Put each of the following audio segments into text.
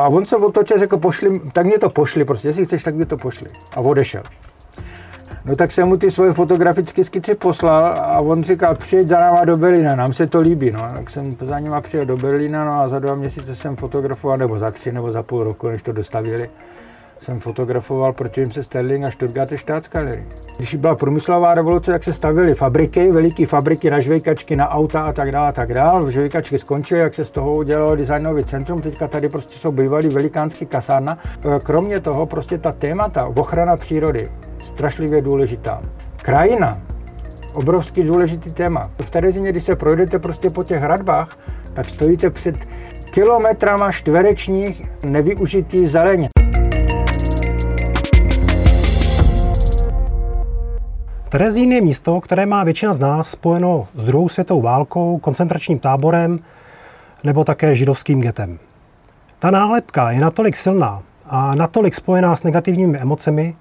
A on se otočil, řekl, pošli, tak mě to pošli, prostě, jestli chceš, tak mě to pošli. A odešel. No tak jsem mu ty svoje fotografické skici poslal a on říkal, přijeď za náma do Berlína, nám se to líbí. No, tak jsem za nima přijel do Berlína no a za dva měsíce jsem fotografoval, nebo za tři, nebo za půl roku, než to dostavili jsem fotografoval pro Jamesa Sterling a Stuttgart Staatsgalerie. Když byla průmyslová revoluce, tak se stavily fabriky, veliké fabriky na žvejkačky, na auta a tak dále, a tak dále. Žvejkačky skončily, jak se z toho udělalo designový centrum. Teďka tady prostě jsou bývalý velikánský kasárna. Kromě toho prostě ta témata, ochrana přírody, strašlivě důležitá. Krajina, obrovský důležitý téma. V Terezině, když se projdete prostě po těch hradbách, tak stojíte před kilometrama čtverečních nevyužitý zeleně. Terezín je místo, které má většina z nás spojeno s druhou světovou válkou, koncentračním táborem nebo také židovským getem. Ta nálepka je natolik silná a natolik spojená s negativními emocemi,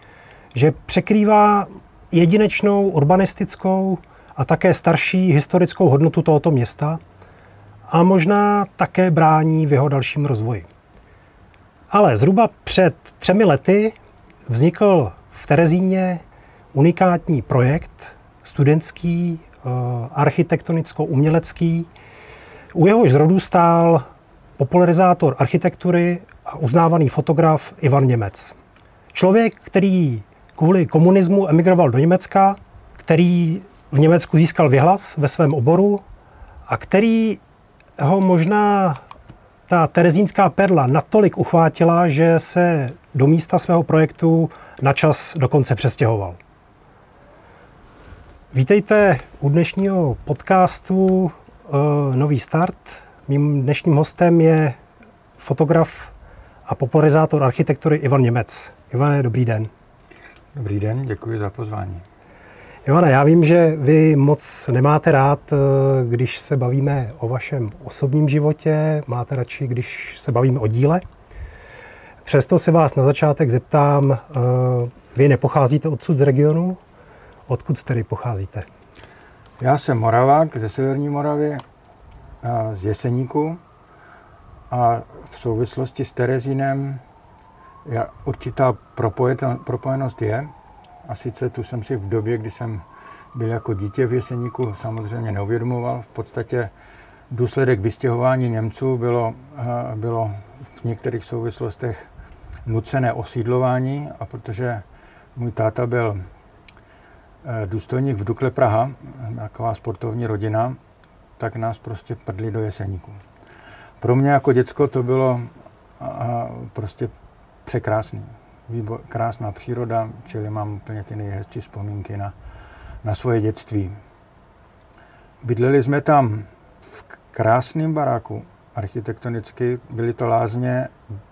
že překrývá jedinečnou urbanistickou a také starší historickou hodnotu tohoto města a možná také brání v jeho dalším rozvoji. Ale zhruba před třemi lety vznikl v Terezíně unikátní projekt, studentský, eh, architektonicko-umělecký. U jehož zrodu stál popularizátor architektury a uznávaný fotograf Ivan Němec. Člověk, který kvůli komunismu emigroval do Německa, který v Německu získal vyhlas ve svém oboru a který ho možná ta terezínská perla natolik uchvátila, že se do místa svého projektu na čas dokonce přestěhoval. Vítejte u dnešního podcastu uh, Nový start. Mým dnešním hostem je fotograf a popularizátor architektury Ivan Němec. Ivane, dobrý den. Dobrý den, děkuji za pozvání. Ivane, já vím, že vy moc nemáte rád, eh, když se bavíme o vašem osobním životě, máte radši, když se bavíme o díle. Přesto se vás na začátek zeptám, eh, vy nepocházíte odsud z regionu, Odkud tedy pocházíte? Já jsem Moravák ze Severní Moravy, z Jeseníku a v souvislosti s Terezínem určitá propojenost je. A sice tu jsem si v době, kdy jsem byl jako dítě v Jeseníku, samozřejmě neuvědomoval. V podstatě důsledek vystěhování Němců bylo, bylo v některých souvislostech nucené osídlování a protože můj táta byl Eh, důstojník v Dukle Praha, taková sportovní rodina, tak nás prostě prdli do Jeseníku. Pro mě jako děcko to bylo prostě překrásný. Výbor, krásná příroda, čili mám úplně ty nejhezčí vzpomínky na, na svoje dětství. Bydleli jsme tam v krásném baráku, architektonicky. Byly to lázně Eh,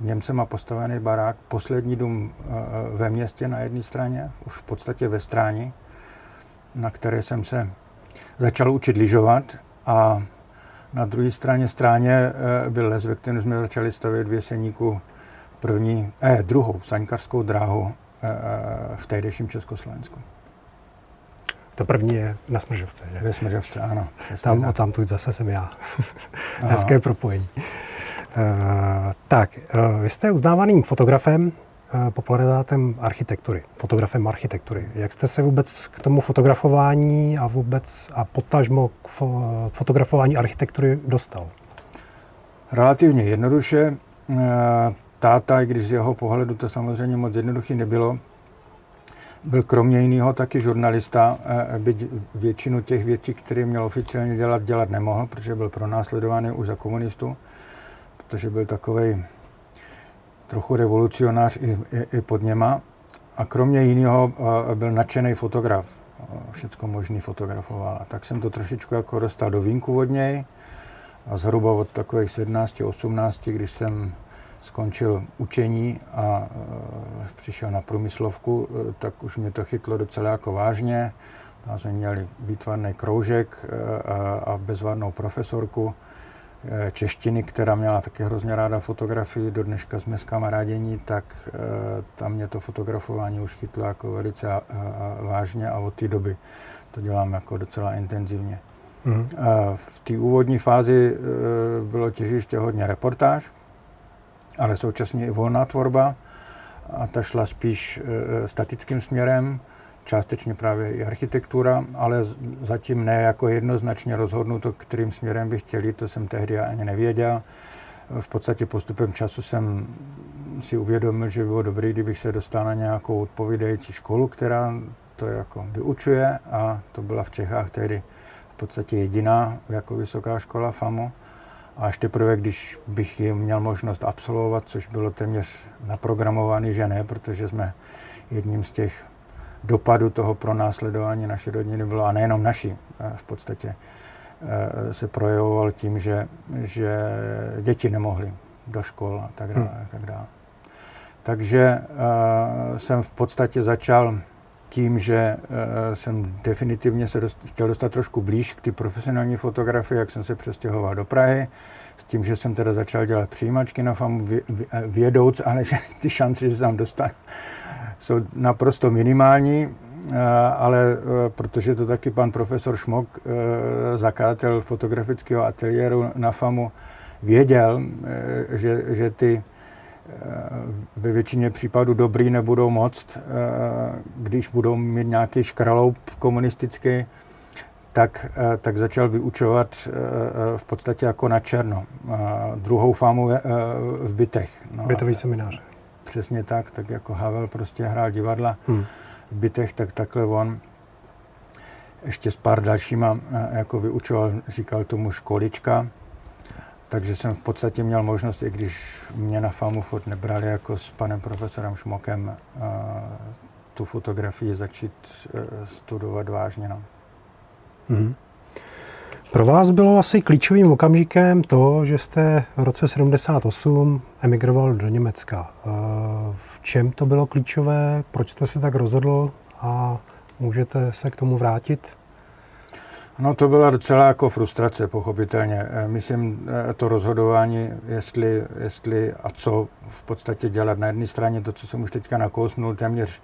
Němcema postavený barák, poslední dům eh, ve městě na jedné straně, už v podstatě ve stráni, na které jsem se začal učit lyžovat a na druhé straně stráně eh, byl les, ve kterém jsme začali stavět v Jeseníku první, eh, druhou saňkarskou dráhu v tehdejším Československu. To první je na Smržovce, že? Ve Smržovce, ano. Tam, tak. tam tu zase jsem já. Hezké propojení. Uh, tak, uh, vy jste uznávaným fotografem, uh, popularizátem architektury, fotografem architektury. Jak jste se vůbec k tomu fotografování a vůbec a potažmo k fo- fotografování architektury dostal? Relativně jednoduše. Táta, i když z jeho pohledu to samozřejmě moc jednoduchý nebylo, byl kromě jiného taky žurnalista, byť většinu těch věcí, které měl oficiálně dělat, dělat nemohl, protože byl pronásledovaný už za komunistů protože byl takový trochu revolucionář i, i, i pod něma. A kromě jiného byl nadšený fotograf. Všecko možný fotografoval. A tak jsem to trošičku jako dostal do vínku od něj. A zhruba od takových 17, 18, když jsem skončil učení a e, přišel na průmyslovku, e, tak už mě to chytlo docela jako vážně. Tam jsme měli výtvarný kroužek e, a bezvadnou profesorku, češtiny, která měla taky hrozně ráda fotografii, do dneška jsme s kamarádění, tak eh, tam mě to fotografování už chytlo jako velice a, a vážně a od té doby to dělám jako docela intenzivně. Mm. V té úvodní fázi eh, bylo těžiště hodně reportáž, ale současně i volná tvorba a ta šla spíš statickým směrem, částečně právě i architektura, ale zatím ne jako jednoznačně rozhodnuto, kterým směrem bych chtěl jít, to jsem tehdy ani nevěděl. V podstatě postupem času jsem si uvědomil, že by bylo dobré, kdybych se dostal na nějakou odpovídající školu, která to jako vyučuje a to byla v Čechách tehdy v podstatě jediná jako vysoká škola FAMu. A až teprve, když bych ji měl možnost absolvovat, což bylo téměř naprogramovaný, že ne, protože jsme jedním z těch dopadů toho pronásledování naší rodiny bylo, a nejenom naší, v podstatě eh, se projevoval tím, že, že děti nemohly do škol a tak dále. Hmm. A tak dále. Takže uh, jsem v podstatě začal tím, že uh, jsem definitivně se dost, chtěl dostat trošku blíž k ty profesionální fotografii, jak jsem se přestěhoval do Prahy, s tím, že jsem teda začal dělat přijímačky na FAMu, vědouc, ale že ty šance, že se tam dostanu, jsou naprosto minimální, uh, ale protože to taky pan profesor Šmok, zakladatel fotografického ateliéru na FAMu, věděl, že, že ty ve většině případů dobrý nebudou moct, eh, když budou mít nějaký škraloup komunistický, tak, eh, tak začal vyučovat eh, v podstatě jako na černo. Druhou fámu v bytech. No, Bytový seminář. Přesně tak, tak jako Havel prostě hrál divadla hmm. v bytech, tak takhle on ještě s pár dalšíma jako vyučoval, říkal tomu školička. Takže jsem v podstatě měl možnost, i když mě na FAMu furt nebrali jako s panem profesorem Šmokem, tu fotografii začít e, studovat vážně. No. Mm. Pro vás bylo asi klíčovým okamžikem to, že jste v roce 78 emigroval do Německa. E, v čem to bylo klíčové? Proč jste se tak rozhodl? A můžete se k tomu vrátit? No to byla docela jako frustrace, pochopitelně. Eh, myslím, eh, to rozhodování, jestli, jestli a co v podstatě dělat. Na jedné straně to, co jsem už teďka nakousnul, téměř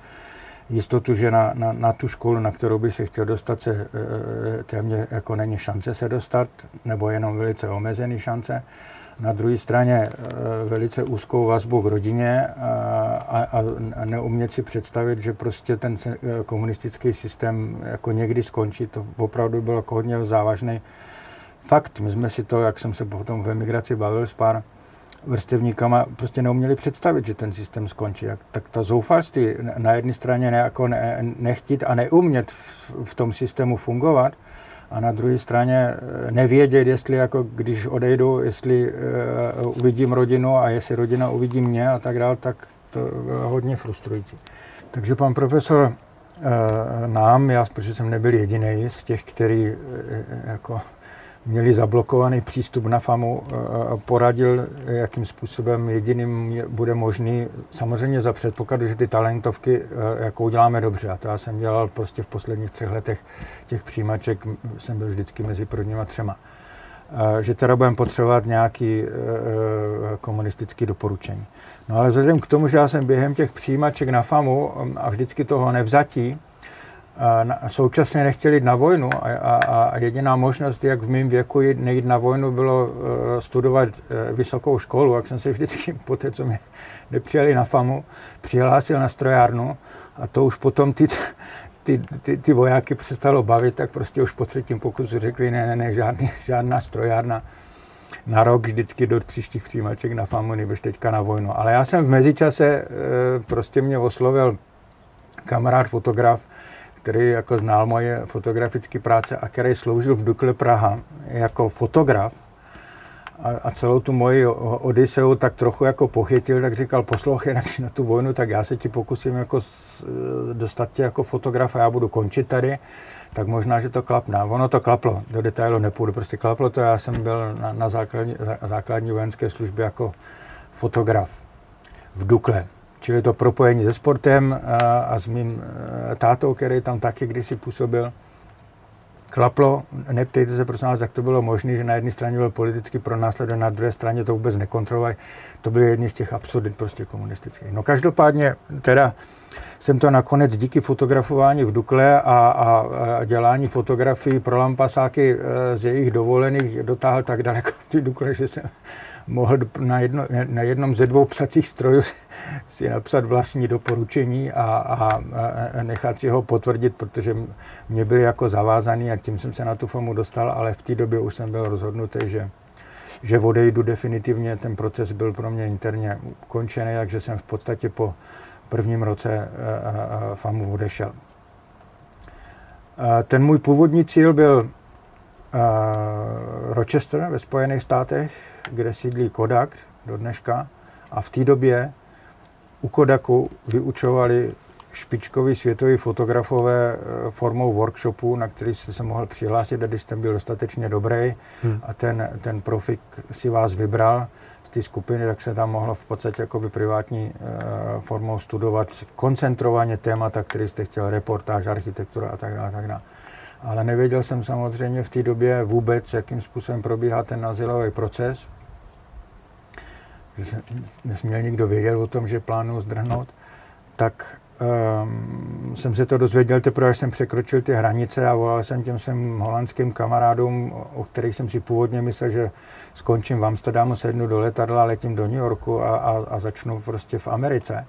jistotu, že na, na, na tu školu, na kterou by se chtěl dostat, se eh, téměř jako není šance se dostat, nebo jenom velice omezený šance na druhé straně eh, velice úzkou vazbu k rodině a, a, a neumět si představit, že prostě ten komunistický systém jako někdy skončí, to opravdu bylo jako hodně závažný fakt. My jsme si to, jak jsem se potom v emigraci bavil s pár vrstevníkama, prostě neuměli představit, že ten systém skončí. Tak ta zoufalství na jedné straně ne, jako ne, nechtít a neumět v, v tom systému fungovat, a na druhé straně eh, nevědět, jestli jako když odejdu, jestli uh, uvidím rodinu a jestli rodina uvidí mě a tak dále, tak to bylo hodně frustrující. Takže pan profesor uh, nám, já, protože jsem nebyl jediný z těch, který uh, jako měli zablokovaný přístup na FAMu, poradil, jakým způsobem jediným bude možný, samozřejmě za předpokladu, že ty talentovky jako uděláme dobře. A to já jsem dělal prostě v posledních třech letech těch přijímaček, jsem byl vždycky mezi prvníma třema. Že teda budeme potřebovat nějaký komunistický doporučení. No ale vzhledem k tomu, že já jsem během těch přijímaček na FAMu a vždycky toho nevzatí, současně nechtěli jít na vojnu a, a, a jediná možnost, jak v mém věku jít, nejít na vojnu, bylo uh, studovat uh, vysokou školu. Jak jsem se vždycky po té, co mě nepřijeli na FAMu, přihlásil na strojárnu a to už potom ty, ty, ty, ty vojáky přestalo bavit, tak prostě už po třetím pokusu řekli, ne, ne, ne, žádný, žádná strojárna na rok vždycky do příštích přijímaček na FAMu, než teďka na vojnu. Ale já jsem v mezičase, uh, prostě mě oslovil kamarád fotograf, který jako znal moje fotografické práce a který sloužil v Dukle Praha jako fotograf a, a celou tu moji odiseu tak trochu jako pochytil, tak říkal, poslouchej, jak na tu vojnu, tak já se ti pokusím jako s, dostat tě jako fotograf a já budu končit tady, tak možná, že to klapne. Ono to klaplo, do detailu nepůjdu, prostě klaplo to, já jsem byl na, na základní, základní vojenské službě jako fotograf v Dukle. Čili to propojení se sportem a, a s mým tátou, který tam taky kdysi působil, klaplo. Neptejte se prosím vás, jak to bylo možné, že na jedné straně byl politicky pronásledován, na druhé straně to vůbec nekontrolovali. To byly jedny z těch absurdit prostě komunistických. No každopádně teda jsem to nakonec díky fotografování v Dukle a, a, a dělání fotografií pro lampasáky e, z jejich dovolených dotáhl tak daleko v té Dukle, že jsem mohl na, jedno, na jednom ze dvou psacích strojů si napsat vlastní doporučení a, a, a nechat si ho potvrdit, protože mě byli jako zavázaný a tím jsem se na tu formu dostal, ale v té době už jsem byl rozhodnutý, že, že odejdu definitivně. Ten proces byl pro mě interně ukončený, takže jsem v podstatě po prvním roce FAMu odešel. Ten můj původní cíl byl Rochester ve Spojených státech, kde sídlí Kodak do dneška. A v té době u Kodaku vyučovali špičkoví světoví fotografové e, formou workshopu, na který jste se mohl přihlásit, když jste byl dostatečně dobrý hmm. a ten, ten profik si vás vybral z té skupiny, tak se tam mohlo v podstatě jakoby privátní e, formou studovat koncentrovaně témata, který jste chtěl, reportáž, architektura a tak dále. Tak dále. Ale nevěděl jsem samozřejmě v té době vůbec, jakým způsobem probíhá ten nazilový proces. Že se nesměl nikdo vědět o tom, že plánuju zdrhnout. Tak um, jsem se to dozvěděl teprve, až jsem překročil ty hranice a volal jsem těm svým holandským kamarádům, o kterých jsem si původně myslel, že skončím v Amsterdamu, sednu do letadla, letím do New Yorku a, a, a začnu prostě v Americe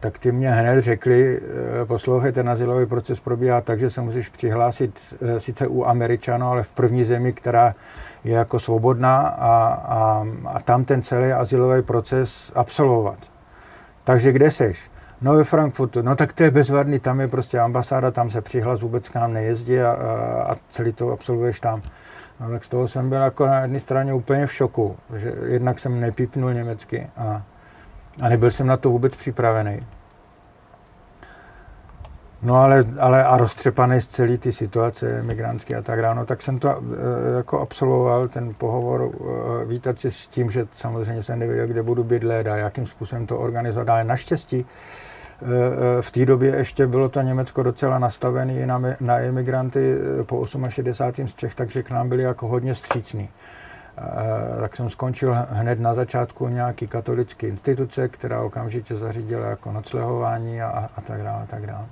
tak ty mě hned řekli, eh, poslouchej, ten azylový proces probíhá tak, že se musíš přihlásit eh, sice u Američanů, ale v první zemi, která je jako svobodná a, a, a tam ten celý azylový proces absolvovat. Takže kde seš? No ve Frankfurtu. No tak to je bezvadný, tam je prostě ambasáda, tam se přihlas, vůbec k nám nejezdí a, a celý to absolvuješ tam. No tak z toho jsem byl jako na jedné straně úplně v šoku, že jednak jsem nepípnul německy a, a nebyl jsem na to vůbec připravený. No ale, ale a roztřepaný z celé ty situace migrantské a tak dále, no, tak jsem to e, jako absolvoval, ten pohovor e, vítat si s tím, že samozřejmě jsem nevěděl, kde budu bydlet a jakým způsobem to organizovat, ale naštěstí e, v té době ještě bylo to Německo docela nastavené na, na imigranty po 68. z Čech, takže k nám byli jako hodně střícní. Tak jsem skončil hned na začátku nějaký katolické instituce, která okamžitě zařídila jako noclehování a, a tak dále, a tak dále.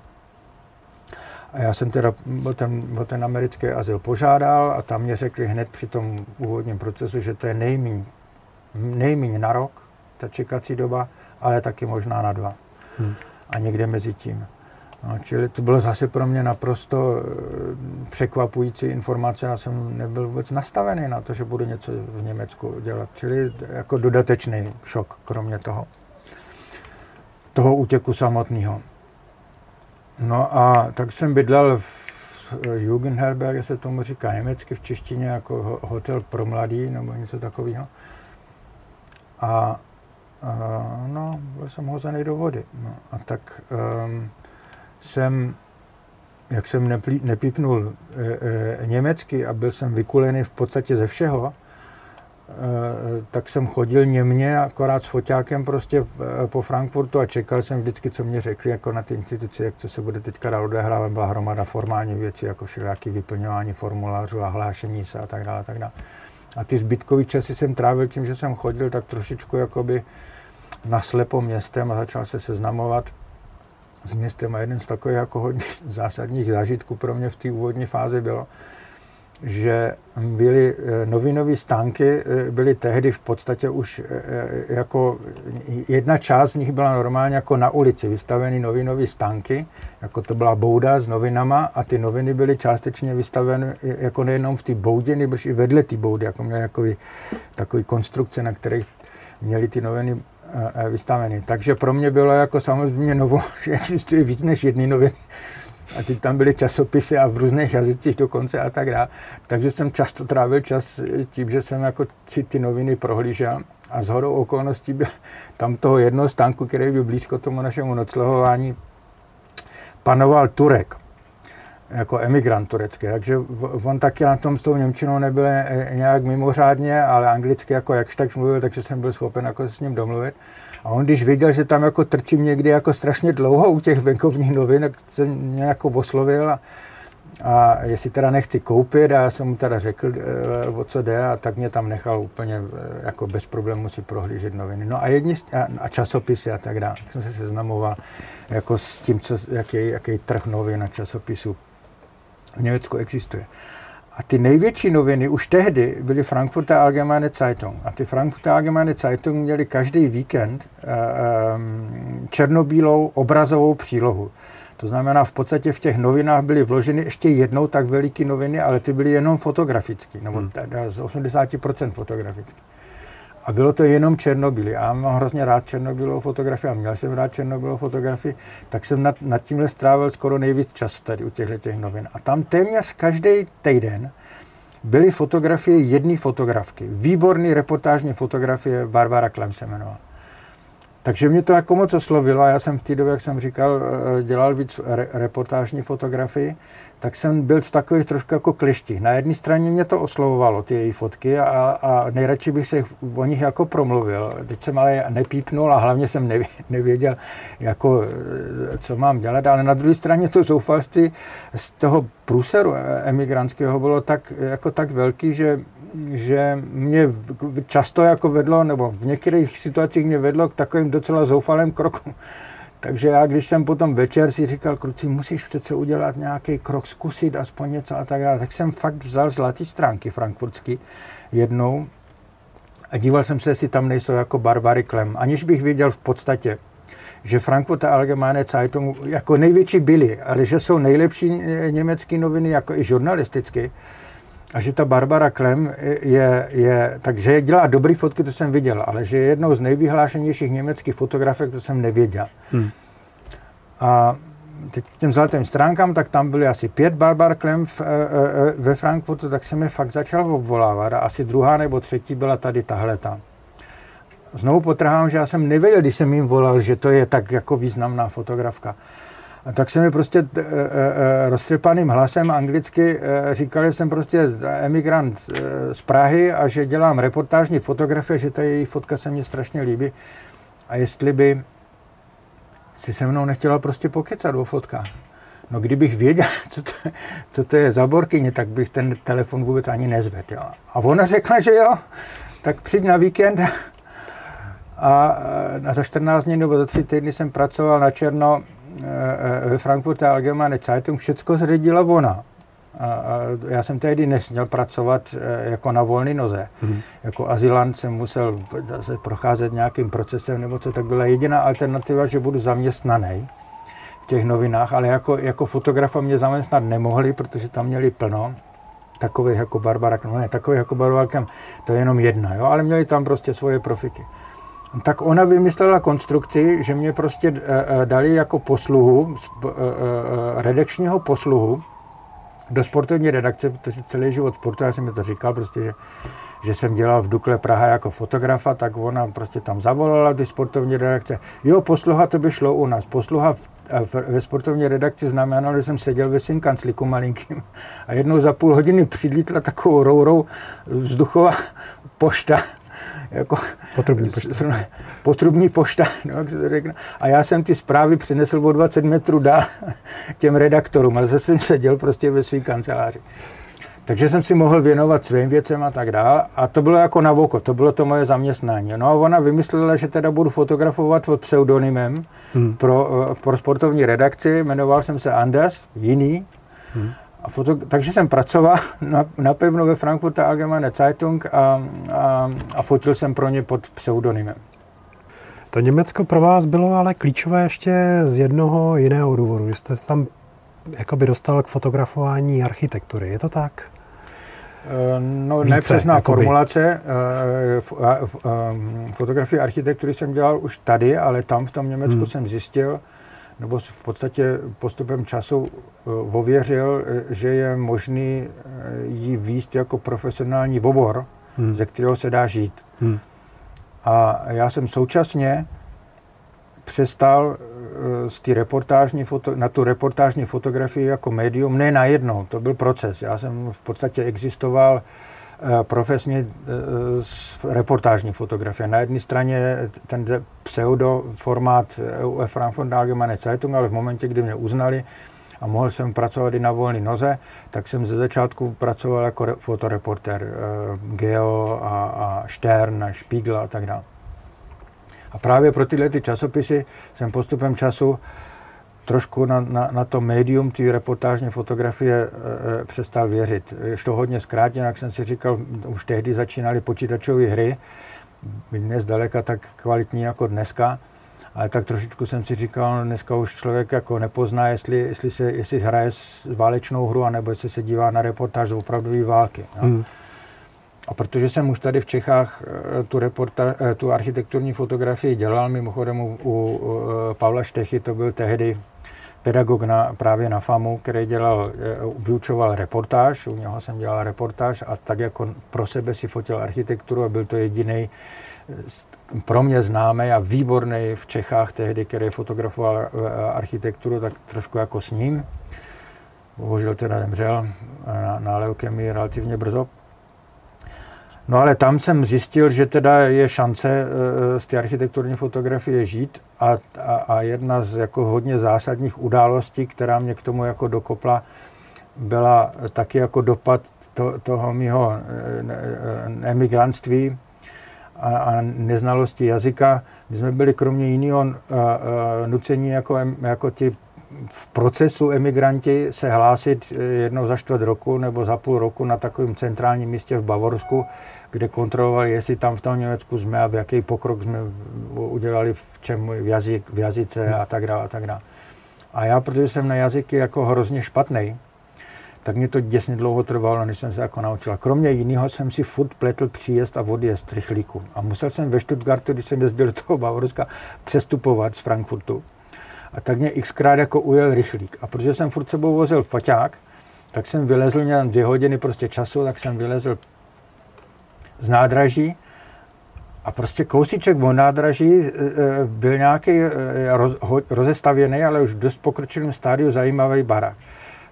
A já jsem teda o ten, o ten americký azyl požádal a tam mě řekli hned při tom úvodním procesu, že to je nejmíň, nejmíň na rok, ta čekací doba, ale taky možná na dva. Hmm. A někde mezi tím. No, čili to bylo zase pro mě naprosto eh, překvapující informace. Já jsem nebyl vůbec nastavený na to, že budu něco v Německu dělat. Čili jako dodatečný šok, kromě toho, toho útěku samotného. No a tak jsem bydlel v Jugendherberge, se tomu říká německy v češtině, jako hotel pro mladý nebo něco takového. A, a no, byl jsem hozený do vody. No, a tak um, jsem, jak jsem neplí, nepípnul e, e, německy a byl jsem vykulený v podstatě ze všeho, Eh, tak jsem chodil němě akorát s foťákem prostě eh, po Frankfurtu a čekal jsem vždycky, co mě řekli jako na ty instituci, jak to se bude teďka dál odehrávat. Byla hromada formálních věcí, jako všelijaký vyplňování formulářů a hlášení se a tak dále. A, tak dále. a ty zbytkový časy jsem trávil tím, že jsem chodil tak trošičku jakoby naslepo městem a začal se seznamovat s městem a jeden z takových jako hodně zásadních zážitků pro mě v té úvodní fázi bylo, že byly eh, novinové stánky, eh, byly tehdy v podstatě už eh, jako jedna část z nich byla normálně jako na ulici vystaveny novinové stánky, jako to byla bouda s novinama a ty noviny byly částečně vystaveny jako nejenom v té boudě, nebo i vedle té boudy, jako měly takový, takový konstrukce, na kterých měly ty noviny vystaveny. Takže pro mě bylo jako samozřejmě novo, že existuje víc než jedny noviny a teď tam byly časopisy a v různých jazycích dokonce a tak dále. Takže jsem často trávil čas tím, že jsem jako si ty noviny prohlížel a z hodou okolností byl tam toho jednoho stánku, který byl blízko tomu našemu noclehování, panoval Turek jako emigrant turecký, takže on taky na tom s tou Němčinou nebyl nějak mimořádně, ale anglicky jako jakž tak mluvil, takže jsem byl schopen jako se s ním domluvit. A on, když viděl, že tam jako trčím někdy jako strašně dlouho u těch venkovních novin, tak se mě jako oslovil a, a jestli teda nechci koupit, a já jsem mu teda řekl, e, o co jde, a tak mě tam nechal úplně e, jako bez problémů si prohlížet noviny. No a, jedni, a, a časopisy a tak dále. Jsem se seznamoval jako s tím, co, jaký, jaký trh novin a časopisů v Německu existuje. A ty největší noviny už tehdy byly Frankfurter Allgemeine Zeitung. A ty Frankfurter Allgemeine Zeitung měly každý víkend um, černobílou obrazovou přílohu. To znamená, v podstatě v těch novinách byly vloženy ještě jednou tak veliké noviny, ale ty byly jenom fotografické, nebo hmm. z 80% fotografické. A bylo to jenom černobílý. A já mám hrozně rád černobílou fotografii a měl jsem rád černobílou fotografii, tak jsem nad, nad tímhle strávil skoro nejvíc času tady u těchto těch novin. A tam téměř každý týden byly fotografie jedné fotografky. Výborný reportážní fotografie Barbara Klem se jmenovala. Takže mě to jako moc oslovilo a já jsem v té době, jak jsem říkal, eh, dělal víc re- reportážní fotografii, tak jsem byl v takových trošku jako klištích. Na jedné straně mě to oslovovalo, ty její fotky, a, a nejradši bych se o nich jako promluvil. Teď jsem ale nepípnul a hlavně jsem nevěděl, jako, eh, co mám dělat, ale na druhé straně to zoufalství z toho průseru emigrantského bylo tak, jako tak velký, že že mě často jako vedlo, nebo v některých situacích mě vedlo k takovým docela zoufalým krokům. Takže já, když jsem potom večer si říkal, kluci, musíš přece udělat nějaký krok, zkusit aspoň něco a tak dále, tak jsem fakt vzal zlatý stránky frankfurtský jednou a díval jsem se, jestli tam nejsou jako Barbary Klem, aniž bych věděl v podstatě, že Frankfurter Allgemeine Zeitung jako největší byly, ale že jsou nejlepší německé noviny, jako i žurnalisticky, a že ta Barbara Klem je, je, takže dělá dobrý fotky, to jsem viděl, ale že je jednou z nejvyhlášenějších německých fotografek, to jsem nevěděl. Hmm. A teď k těm zlatým stránkám, tak tam byly asi pět Barbar Klem v, e, e, ve Frankfurtu, tak jsem je fakt začal obvolávat a asi druhá nebo třetí byla tady tahle tam. Znovu potrhám, že já jsem nevěděl, když jsem jim volal, že to je tak jako významná fotografka. A tak se mi prostě e, e, roztřepaným hlasem anglicky e, říkal, že jsem prostě emigrant z Prahy a že dělám reportážní fotografie, že ta její fotka se mně strašně líbí. A jestli by si se mnou nechtěla prostě pokecat o fotkách. No kdybych věděl, co to, co to je za borkyně, tak bych ten telefon vůbec ani nezvedl. A ona řekla, že jo, tak přijď na víkend a, a za 14 dní nebo za 3 týdny jsem pracoval na černo Eh, ve Frankfurter Allgemeine Zeitung všechno zředila ona. A, já jsem tehdy nesměl pracovat eh, jako na volné noze. Mm. Jako azylant jsem musel zase procházet nějakým procesem nebo co, tak byla jediná alternativa, že budu zaměstnaný v těch novinách, ale jako, jako fotografa mě zaměstnat nemohli, protože tam měli plno takových jako Barbara, no ne, takových jako Barbara, to je jenom jedna, jo, ale měli tam prostě svoje profiky tak ona vymyslela konstrukci, že mě prostě uh, dali jako posluhu, uh, uh, redakčního posluhu do sportovní redakce, protože celý život sportu, já jsem mi to říkal, prostě, že, že jsem dělal v Dukle Praha jako fotografa, tak ona prostě tam zavolala do sportovní redakce. Jo, posluha to by šlo u nás. Posluha v, v, ve sportovní redakci znamenalo, že jsem seděl ve svým kancliku malinkým a jednou za půl hodiny přidlítla takovou rourou vzduchová pošta jako potrubní pošta. Potrubní pošta, no, jak se to řekne. A já jsem ty zprávy přinesl o 20 metrů dál těm redaktorům a zase jsem seděl prostě ve své kanceláři. Takže jsem si mohl věnovat svým věcem a tak dále. A to bylo jako na voko, to bylo to moje zaměstnání. No a ona vymyslela, že teda budu fotografovat pod pseudonymem hmm. pro, eh, pro sportovní redakci. Jmenoval jsem se Anders, jiný. Hmm. A foto, takže jsem pracoval na, napevno ve Frankfurter Allgemeine Zeitung a, a, a fotil jsem pro ně pod pseudonymem. To Německo pro vás bylo ale klíčové ještě z jednoho jiného důvodu. Vy jste tam jakoby dostal k fotografování architektury, je to tak? Eh, no, nepřesná formulace. Eh, fotografii architektury jsem dělal už tady, ale tam v tom Německu hmm. jsem zjistil, nebo v podstatě postupem času ověřil, eh, že je možný eh, ji výst jako profesionální obor, hmm. ze kterého se dá žít. Hmm. A já jsem současně přestal z té reportážní foto, na tu reportážní fotografii jako médium, ne najednou, to byl proces. Já jsem v podstatě existoval Eh, profesně eh, reportážní fotografie. Na jedné straně ten pseudo formát UE Frankfurt Allgemeine Zeitung, ale v momentě, kdy mě uznali a mohl jsem pracovat i na volné noze, tak jsem ze začátku pracoval jako fotoreporter Geo a, a Stern a Spiegel a tak dále. A právě pro tyhle ty časopisy jsem postupem času trošku na, na, na to médium ty reportážní fotografie e, přestal věřit. Ještě hodně zkrátěno, jak jsem si říkal, už tehdy začínaly počítačové hry, dnes zdaleka tak kvalitní jako dneska, ale tak trošičku jsem si říkal, no dneska už člověk jako nepozná, jestli, jestli, se, jestli hraje válečnou hru, anebo jestli se dívá na reportáž z opravdové války. No. Hmm. A protože jsem už tady v Čechách eh, tu, reporta, eh, tu architekturní fotografii dělal, mimochodem u, u eh, Pavla Štechy, to byl tehdy pedagog na, právě na FAMu, který dělal, vyučoval reportáž, u něho jsem dělal reportáž a tak jako pro sebe si fotil architekturu a byl to jediný pro mě známý a výborný v Čechách tehdy, který fotografoval architekturu, tak trošku jako s ním. Bohužel teda zemřel na, na leukemii relativně brzo. No ale tam jsem zjistil, že teda je šance eh, z té architekturní fotografie žít a, a, a jedna z jako hodně zásadních událostí, která mě k tomu jako dokopla, byla taky jako dopad to, toho mého eh, emigrantství a, a neznalosti jazyka. My jsme byli kromě jiného nuceni jako, jako ti v procesu emigranti se hlásit eh, jednou za čtvrt roku nebo za půl roku na takovém centrálním místě v Bavorsku, kde kontrolovali, jestli tam v tom Německu jsme a v jaký pokrok jsme udělali v čem v, jazyk, v jazyce a tak dále a tak dále. A já, protože jsem na jazyky jako hrozně špatný, tak mě to děsně dlouho trvalo, než jsem se jako naučil. Kromě jiného jsem si furt pletl příjezd a odjezd rychlíku. A musel jsem ve Stuttgartu, když jsem jezdil do toho Bavorska, přestupovat z Frankfurtu a tak mě xkrát jako ujel rychlík. A protože jsem furt sebou vozil foťák, tak jsem vylezl, měl dvě hodiny prostě času, tak jsem vylezl z nádraží a prostě kousíček od nádraží e, e, byl nějaký e, roz, rozestavěný, ale už v dost pokročilém stádiu zajímavý barák.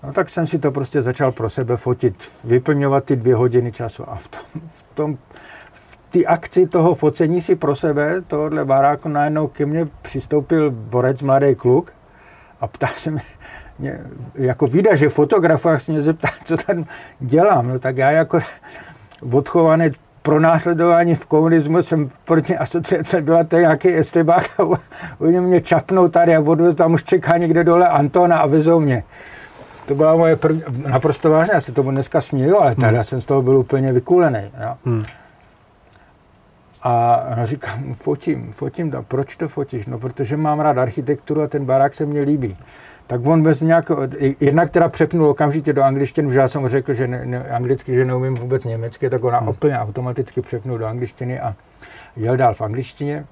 No tak jsem si to prostě začal pro sebe fotit, vyplňovat ty dvě hodiny času. A v tom, v tom ty akci toho focení si pro sebe, tohohle baráku, najednou ke mně přistoupil borec, mladý kluk a ptá se mě, mě jako vyda, že fotograf, se mě zeptá, co tam dělám. No tak já jako odchovaný pro následování v komunismu jsem proti asociace byla to nějaký estebák a oni mě čapnou tady a odvez tam už čeká někde dole Antona a vezou mě. To byla moje první, naprosto vážně, já se tomu dneska směju, ale tady hmm. jsem z toho byl úplně vykulený. Jo. Hmm. A říkám, fotím, fotím, to. proč to fotíš? No, protože mám rád architekturu a ten barák se mně líbí. Tak on bez nějakého, jednak teda přepnul okamžitě do angličtiny, protože já jsem řekl, že ne, ne, anglicky, že neumím vůbec německy, tak ona hmm. úplně automaticky přepnul do angličtiny a jel dál v angličtině.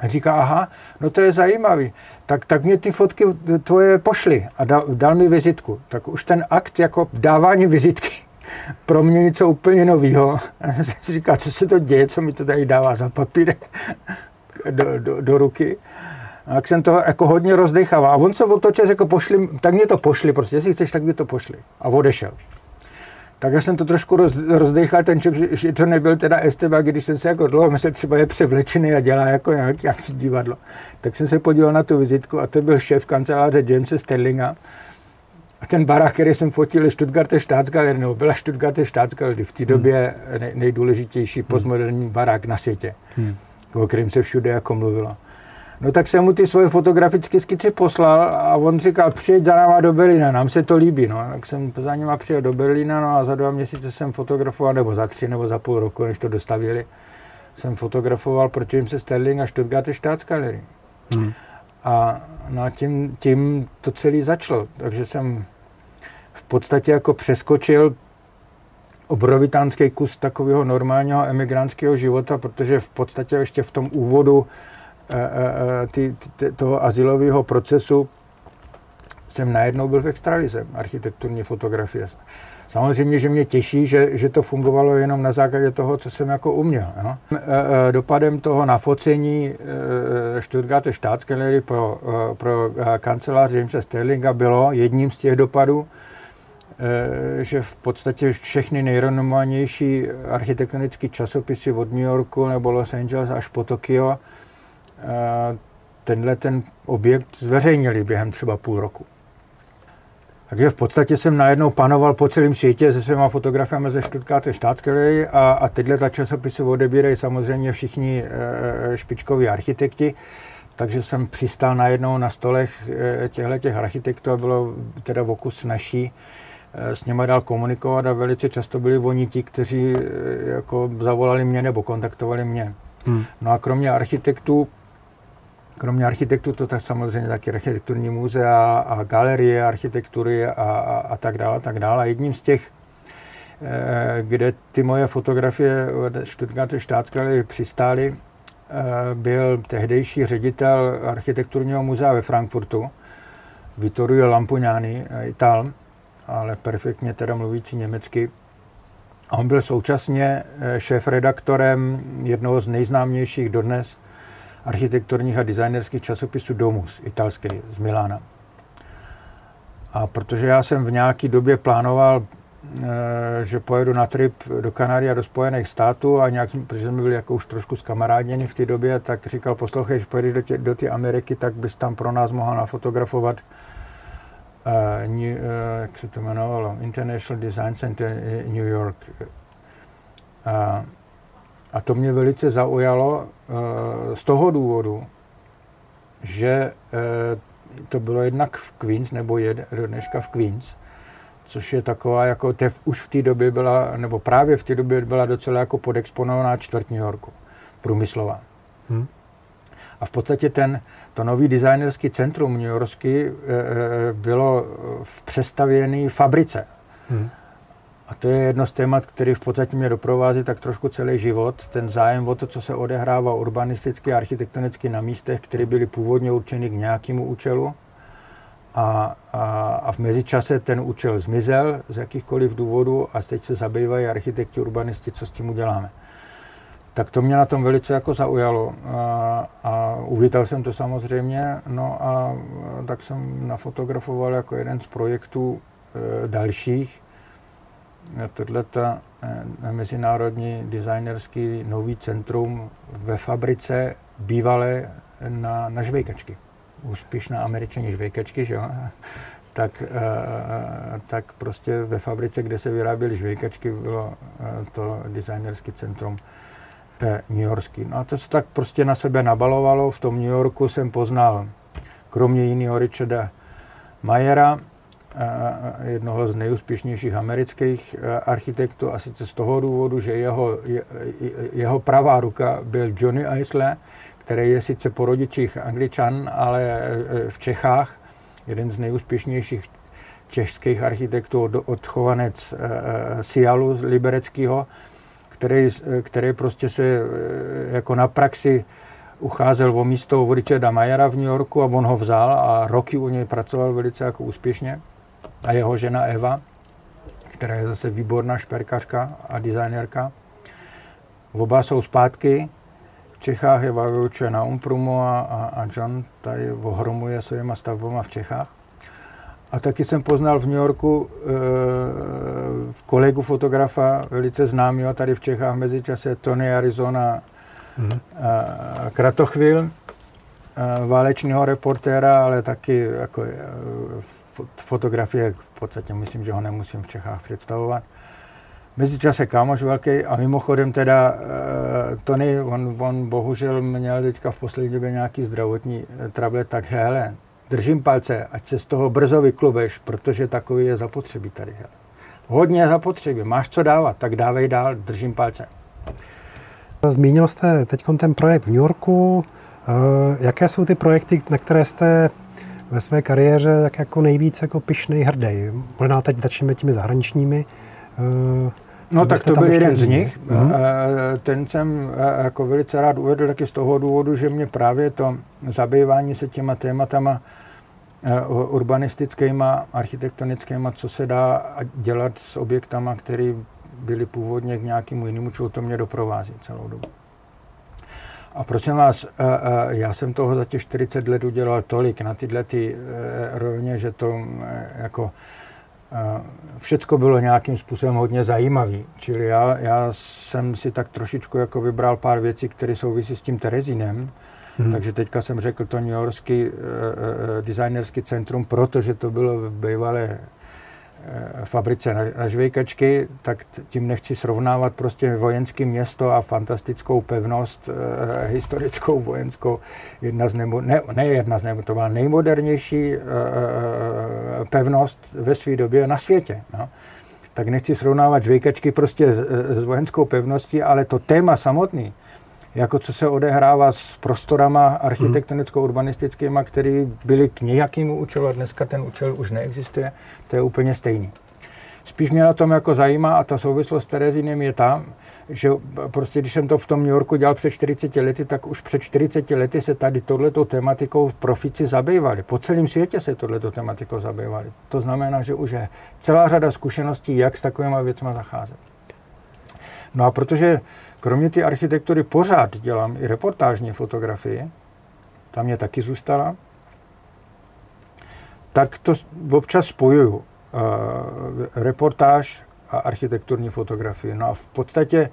A říká, aha, no to je zajímavý, tak, tak mě ty fotky tvoje pošly a dal, dal mi vizitku. Tak už ten akt jako dávání vizitky pro mě něco úplně nového. Já jsem si říkal, co se to děje, co mi to tady dává za papírek do, do, do ruky. A jak jsem to jako hodně rozdechával. A on se otočil, jako pošli, tak mě to pošli, prostě, jestli chceš, tak mě to pošli. A odešel. Tak já jsem to trošku roz, rozdechal, ten člověk, že, že to nebyl teda Esteba, když jsem se jako dlouho myslel, třeba je převlečený a dělá jako nějaký divadlo. Tak jsem se podíval na tu vizitku a to byl šéf kanceláře Jamesa Sterlinga, a ten barák, který jsem fotil, je Stuttgarter Staatsgalerie, nebo byla Stuttgarter Staatsgalerie, v té hmm. době nej, nejdůležitější hmm. postmoderní barák na světě, hmm. o kterém se všude jako mluvilo. No tak jsem mu ty svoje fotografické skici poslal a on říkal, přijeď za náma do Berlína, nám se to líbí. No. Tak jsem za nima přijel do Berlína no a za dva měsíce jsem fotografoval, nebo za tři, nebo za půl roku, než to dostavili, jsem fotografoval pro Jamesa Sterling a Stuttgarter Staatsgalerie. Hmm. A no tím, tím to celé začalo. Takže jsem v podstatě jako přeskočil obrovitánský kus takového normálního emigrantského života, protože v podstatě ještě v tom úvodu ty, ty, toho asilového procesu jsem najednou byl v extralize architekturní fotografie. Samozřejmě, že mě těší, že, že to fungovalo jenom na základě toho, co jsem jako uměl. Jo. Dopadem toho nafocení Stuttgarter Staatsgalerie pro, pro kancelář Jamesa Sterlinga bylo jedním z těch dopadů, že v podstatě všechny nejrenomovanější architektonické časopisy od New Yorku nebo Los Angeles až po Tokio tenhle ten objekt zveřejnili během třeba půl roku. Takže v podstatě jsem najednou panoval po celém světě se svýma fotografiemi ze Stuttgarter Staatsgalerie a, a tyhle ta časopisy odebírají samozřejmě všichni e, špičkoví architekti. Takže jsem přistál najednou na stolech e, těchto těch architektů a bylo teda v oku snažší e, s nimi dál komunikovat a velice často byli oni ti, kteří e, jako zavolali mě nebo kontaktovali mě. Hmm. No a kromě architektů Kromě architektů to tak samozřejmě taky architekturní muzea a galerie architektury a, a, a tak dále, a tak dále. A jedním z těch, eh, kde ty moje fotografie Stuttgarter Staatsgalerie přistály, eh, byl tehdejší ředitel architekturního muzea ve Frankfurtu, Vittorio Lampugnani, eh, Ital, ale perfektně teda mluvící německy. A on byl současně šéf-redaktorem jednoho z nejznámějších dodnes architekturních a designerských časopisů Domus, italský, z Milána. A protože já jsem v nějaké době plánoval, e, že pojedu na trip do Kanady a do Spojených států a nějak, protože jsme byli jako už trošku zkamaráděni v té době, tak říkal, poslouchej, že pojedeš do, tě, do té Ameriky, tak bys tam pro nás mohl nafotografovat uh, New, uh, jak se to jmenovalo, International Design Center New York. A to mě velice zaujalo eh, z toho důvodu, že eh, to bylo jednak v Queens, nebo je do dneška v Queens, což je taková, jako te, už v té době byla, nebo právě v té době byla docela jako podexponovaná čtvrt New Yorku, průmyslová. Hmm. A v podstatě ten, to nový designerský centrum New Yorkský e, bylo v přestavěné fabrice. Hmm. A to je jedno z témat, který v podstatě mě doprovází tak trošku celý život. Ten zájem o to, co se odehrává urbanisticky a architektonicky na místech, které byly původně určeny k nějakému účelu. A, a, a v mezičase ten účel zmizel z jakýchkoliv důvodů a teď se zabývají architekti, urbanisti, co s tím uděláme. Tak to mě na tom velice jako zaujalo a, a uvítal jsem to samozřejmě. No a tak jsem nafotografoval jako jeden z projektů e, dalších, tohleto eh, mezinárodní designerský nový centrum ve fabrice bývalé na, na žvejkačky. Úspěšná američaní žvejkačky, že jo? Tak, eh, tak prostě ve fabrice, kde se vyráběly žvejkačky, bylo eh, to designerský centrum New Yorkský. No a to se tak prostě na sebe nabalovalo. V tom New Yorku jsem poznal, kromě jiného Richarda Mayera, jednoho z nejúspěšnějších amerických e, architektů a sice z toho důvodu, že jeho, jeho pravá ruka byl Johnny Eisler, který je sice po rodičích angličan, ale e, v Čechách jeden z nejúspěšnějších českých architektů, odchovanec e, Sialu z Libereckého, který, který prostě se jako na praxi ucházel o místo u Richarda Mayera v New Yorku a on ho vzal a roky u něj pracoval velice jako úspěšně a jeho žena Eva, která je zase výborná šperkařka a designérka. Oba jsou zpátky. V Čechách Eva vyučuje na Umprumu a, a, a John tady ohromuje svýma stavbama v Čechách. A taky jsem poznal v New Yorku e, kolegu fotografa, velice známého tady v Čechách mezičase, Tony Arizona mm. e, Kratochvil, e, válečného reportéra, ale taky jako e, fotografie, v podstatě myslím, že ho nemusím v Čechách představovat. Mezičase kámoš velký a mimochodem teda uh, Tony, on, on bohužel měl teďka v poslední době nějaký zdravotní eh, trable, tak hele, držím palce, ať se z toho brzo vyklubeš, protože takový je zapotřebí tady. Hele. Hodně zapotřebí, máš co dávat, tak dávej dál, držím palce. Zmínil jste teď ten projekt v New Yorku. Uh, jaké jsou ty projekty, na které jste ve své kariéře tak jako nejvíc jako pišnej, hrdý. Možná teď začneme těmi zahraničními. Eh, co no tak to byl jeden z nich. Uh-huh. Ten jsem eh, jako velice rád uvedl taky z toho důvodu, že mě právě to zabývání se těma tématama urbanistickýma, architektonickýma, co se dá dělat s objektama, které byly původně k nějakému jinému čemu, to mě doprovází celou dobu. A prosím vás, eh, eh, já jsem toho za těch 40 let udělal tolik na tyhle ty eh, rovně, že to jako všecko bylo nějakým způsobem hodně zajímavý. Čili já, já jsem si tak trošičku jako vybral pár věcí, které souvisí s tím Terezínem. Hmm. Takže teďka jsem řekl to New Yorkský designerský centrum, protože to bylo v bývalé fabrice na, na žvejkačky, tak tím nechci srovnávat prostě vojenské město a fantastickou pevnost e, historickou vojenskou. Jedna z nebo, ne, ne jedna z nebo, to byla nejmodernější e, pevnost ve své době na světě. No. Tak nechci srovnávat žvejkačky prostě s, s vojenskou pevností, ale to téma samotný, jako co se odehrává s prostorama architektonicko-urbanistickými, které byly k nějakému účelu a dneska ten účel už neexistuje, to je úplně stejný. Spíš mě na tom jako zajímá a ta souvislost s Terezínem je ta, že prostě když jsem to v tom New Yorku dělal před 40 lety, tak už před 40 lety se tady tohletou tematikou profici zabývali. Po celém světě se tohletou tematikou zabývali. To znamená, že už je celá řada zkušeností, jak s takovými věcmi zacházet. No a protože Kromě té architektury pořád dělám i reportážní fotografii, tam mě taky zůstala, tak to občas spojuju. Uh, reportáž a architekturní fotografii. No a v podstatě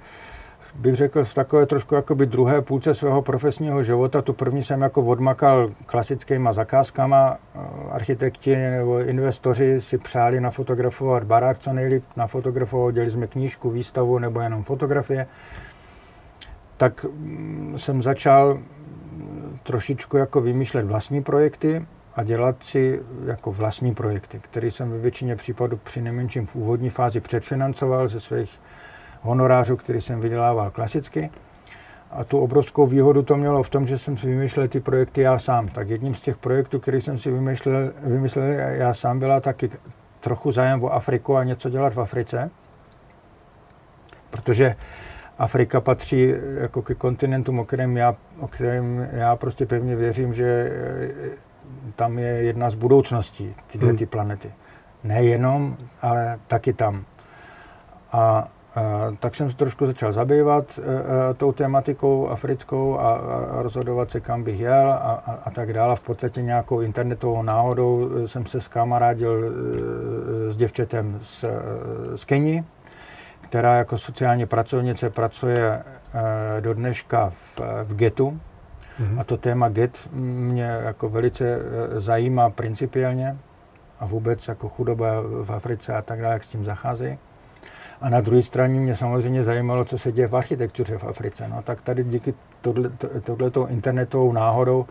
bych řekl v takové trošku jakoby druhé půlce svého profesního života. Tu první jsem jako odmakal klasickýma zakázkama. Architekti nebo investoři si přáli nafotografovat barák co nejlíp nafotografovat. Dělali jsme knížku, výstavu nebo jenom fotografie tak mm, jsem začal trošičku jako vymýšlet vlastní projekty a dělat si jako vlastní projekty, které jsem ve většině případů při nejmenším v úvodní fázi předfinancoval ze svých honorářů, který jsem vydělával klasicky. A tu obrovskou výhodu to mělo v tom, že jsem si vymýšlel ty projekty já sám. Tak jedním z těch projektů, který jsem si vymýšlel, vymyslel já sám, byla taky trochu zájem o Afriku a něco dělat v Africe. Protože Afrika patří jako ke kontinentům, o kterém já, o kterém já prostě pevně věřím, že eh, tam je jedna z budoucností tyhle hmm. ty planety. Nejenom, ale taky tam. A, a tak jsem se trošku začal zabývat a, eh, a, eh, tou tematikou africkou a, a rozhodovat se, kam bych jel a, a, a tak dále. V podstatě nějakou internetovou náhodou jsem se skamarádil s děvčetem z, z Keni, která jako sociální pracovnice pracuje eh, do dneška v, v getu. Mm-hmm. A to téma get mě jako velice eh, zajímá principiálně a vůbec jako chudoba v Africe a tak dále, jak s tím zacházejí. A na druhé straně mě samozřejmě zajímalo, co se děje v architektuře v Africe. No tak tady díky tohletou internetovou náhodou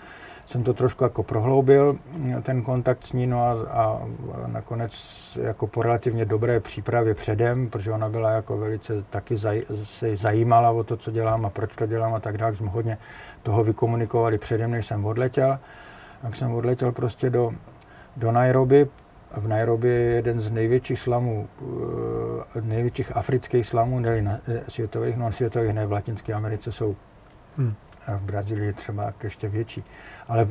jsem to trošku jako prohloubil, ten kontakt s ní, no a, a nakonec jako po relativně dobré přípravě předem, protože ona byla jako velice taky zaj, se zajímala o to, co dělám a proč to dělám a tak dále, jsme hodně toho vykomunikovali předem, než jsem odletěl. Tak jsem odletěl prostě do, do Nairobi, v Nairobi je jeden z největších slamů, eh, největších afrických slamů, ne eh, světových, no světových ne, v Latinské Americe jsou hmm v Brazílii třeba ještě větší. Ale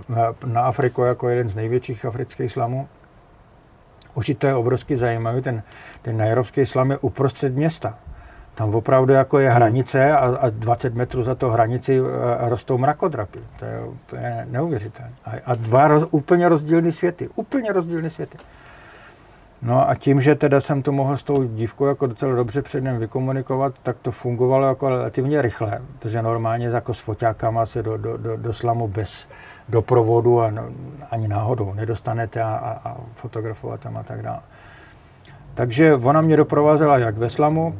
na Afriku jako jeden z největších afrických slamů, už to je obrovsky zajímavý, ten, ten najrobský slam je uprostřed města. Tam opravdu jako je hranice a, a 20 metrů za to hranici e, rostou mrakodrapy. To je, to je neuvěřitelné. A, a dva roz, úplně rozdílné světy. Úplně rozdílné světy. No a tím, že teda jsem to mohl s tou dívkou jako docela dobře předem vykomunikovat, tak to fungovalo jako relativně rychle, protože normálně jako s foťákama se do, do, do, do slamu bez doprovodu a no, ani náhodou nedostanete a, a, a fotografovat tam a tak dále. Takže ona mě doprovázela jak ve slamu,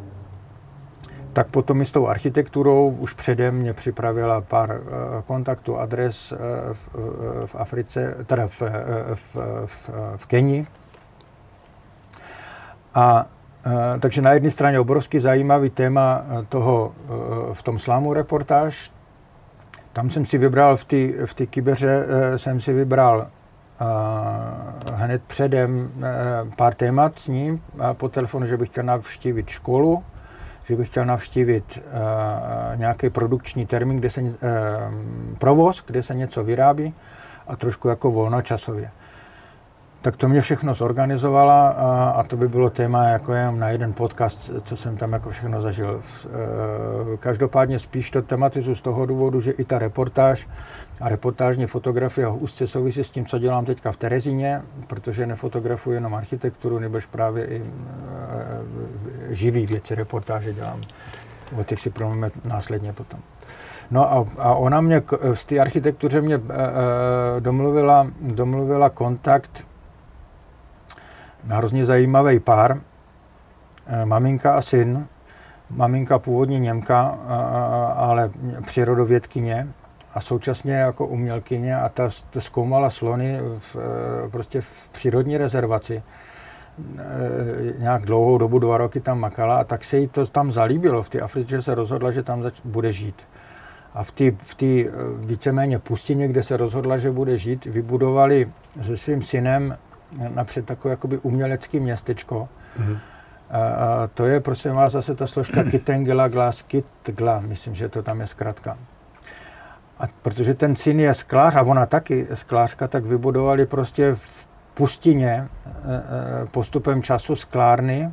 tak potom i s tou architekturou už předem mě připravila pár uh, kontaktů, adres uh, v, uh, v Africe, teda v, v, v, v Kenii, a e, takže na jedné straně obrovský zajímavý téma e, toho e, v tom slámu reportáž. Tam jsem si vybral v té v kybeře, jsem si vybral hned předem pár témat s ním po telefonu, že bych chtěl navštívit školu, že bych chtěl navštívit nějaký produkční termín, kde se, provoz, kde se něco vyrábí a trošku jako volnočasově tak to mě všechno zorganizovala a, a to by bylo téma jako jenom na jeden podcast, co jsem tam jako všechno zažil. E, každopádně spíš to tematizu z toho důvodu, že i ta reportáž a reportážní fotografie úzce souvisí s tím, co dělám teďka v Terezíně, protože nefotografuji jenom architekturu, nebož právě i e, živý věci reportáže dělám. O těch si promluvíme následně potom. No a, a ona mě z té architektuře mě e, domluvila, domluvila kontakt hrozně zajímavý pár, maminka a syn, maminka původně Němka, ale přírodovědkyně a současně jako umělkyně a ta, zkoumala slony v, prostě v přírodní rezervaci. E, nějak dlouhou dobu, dva roky tam makala a tak se jí to tam zalíbilo v té Africe, že se rozhodla, že tam zač- bude žít. A v té v víceméně pustině, kde se rozhodla, že bude žít, vybudovali se svým synem napřed takové jakoby umělecké městečko. Mm-hmm. A, a to je, prosím vás, zase ta složka Kitengela Glas Kitgla, myslím, že to tam je zkrátka. A protože ten syn je sklář a ona taky sklářka, tak vybudovali prostě v pustině e, e, postupem času sklárny,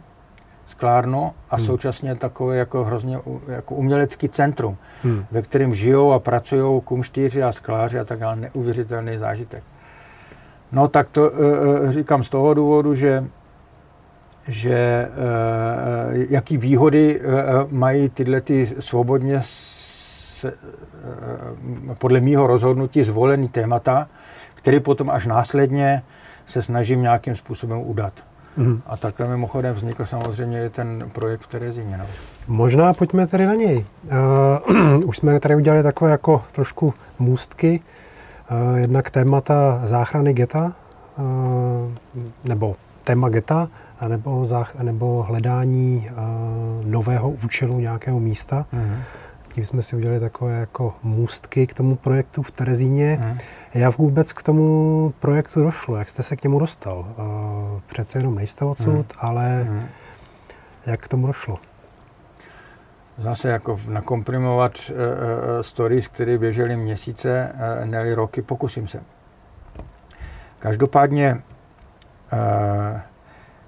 sklárnu a hmm. současně takové jako hrozně jako umělecký centrum, hmm. ve kterém žijou a pracují kumštýři a skláři a tak dále. Neuvěřitelný zážitek. No tak to e, říkám z toho důvodu, že že jaký výhody mají tyhle ty svobodně se, podle mýho rozhodnutí zvolený témata, který potom až následně se snažím nějakým způsobem udat. Mm. A takhle mimochodem vznikl samozřejmě ten projekt v Terezíně. No. Možná pojďme tedy na něj. Uh, už jsme tady udělali takové jako trošku můstky. Uh, jednak témata záchrany geta, uh, nebo téma geta, nebo, zách, nebo hledání uh, nového účelu nějakého místa. Mm tím jsme si udělali takové jako můstky k tomu projektu v Terezíně. Hmm. Jak vůbec k tomu projektu došlo? Jak jste se k němu dostal? Přece jenom nejste odsud, hmm. ale hmm. jak k tomu došlo? Zase jako nakomprimovat uh, uh, stories, které běžely měsíce, uh, ne roky, pokusím se. Každopádně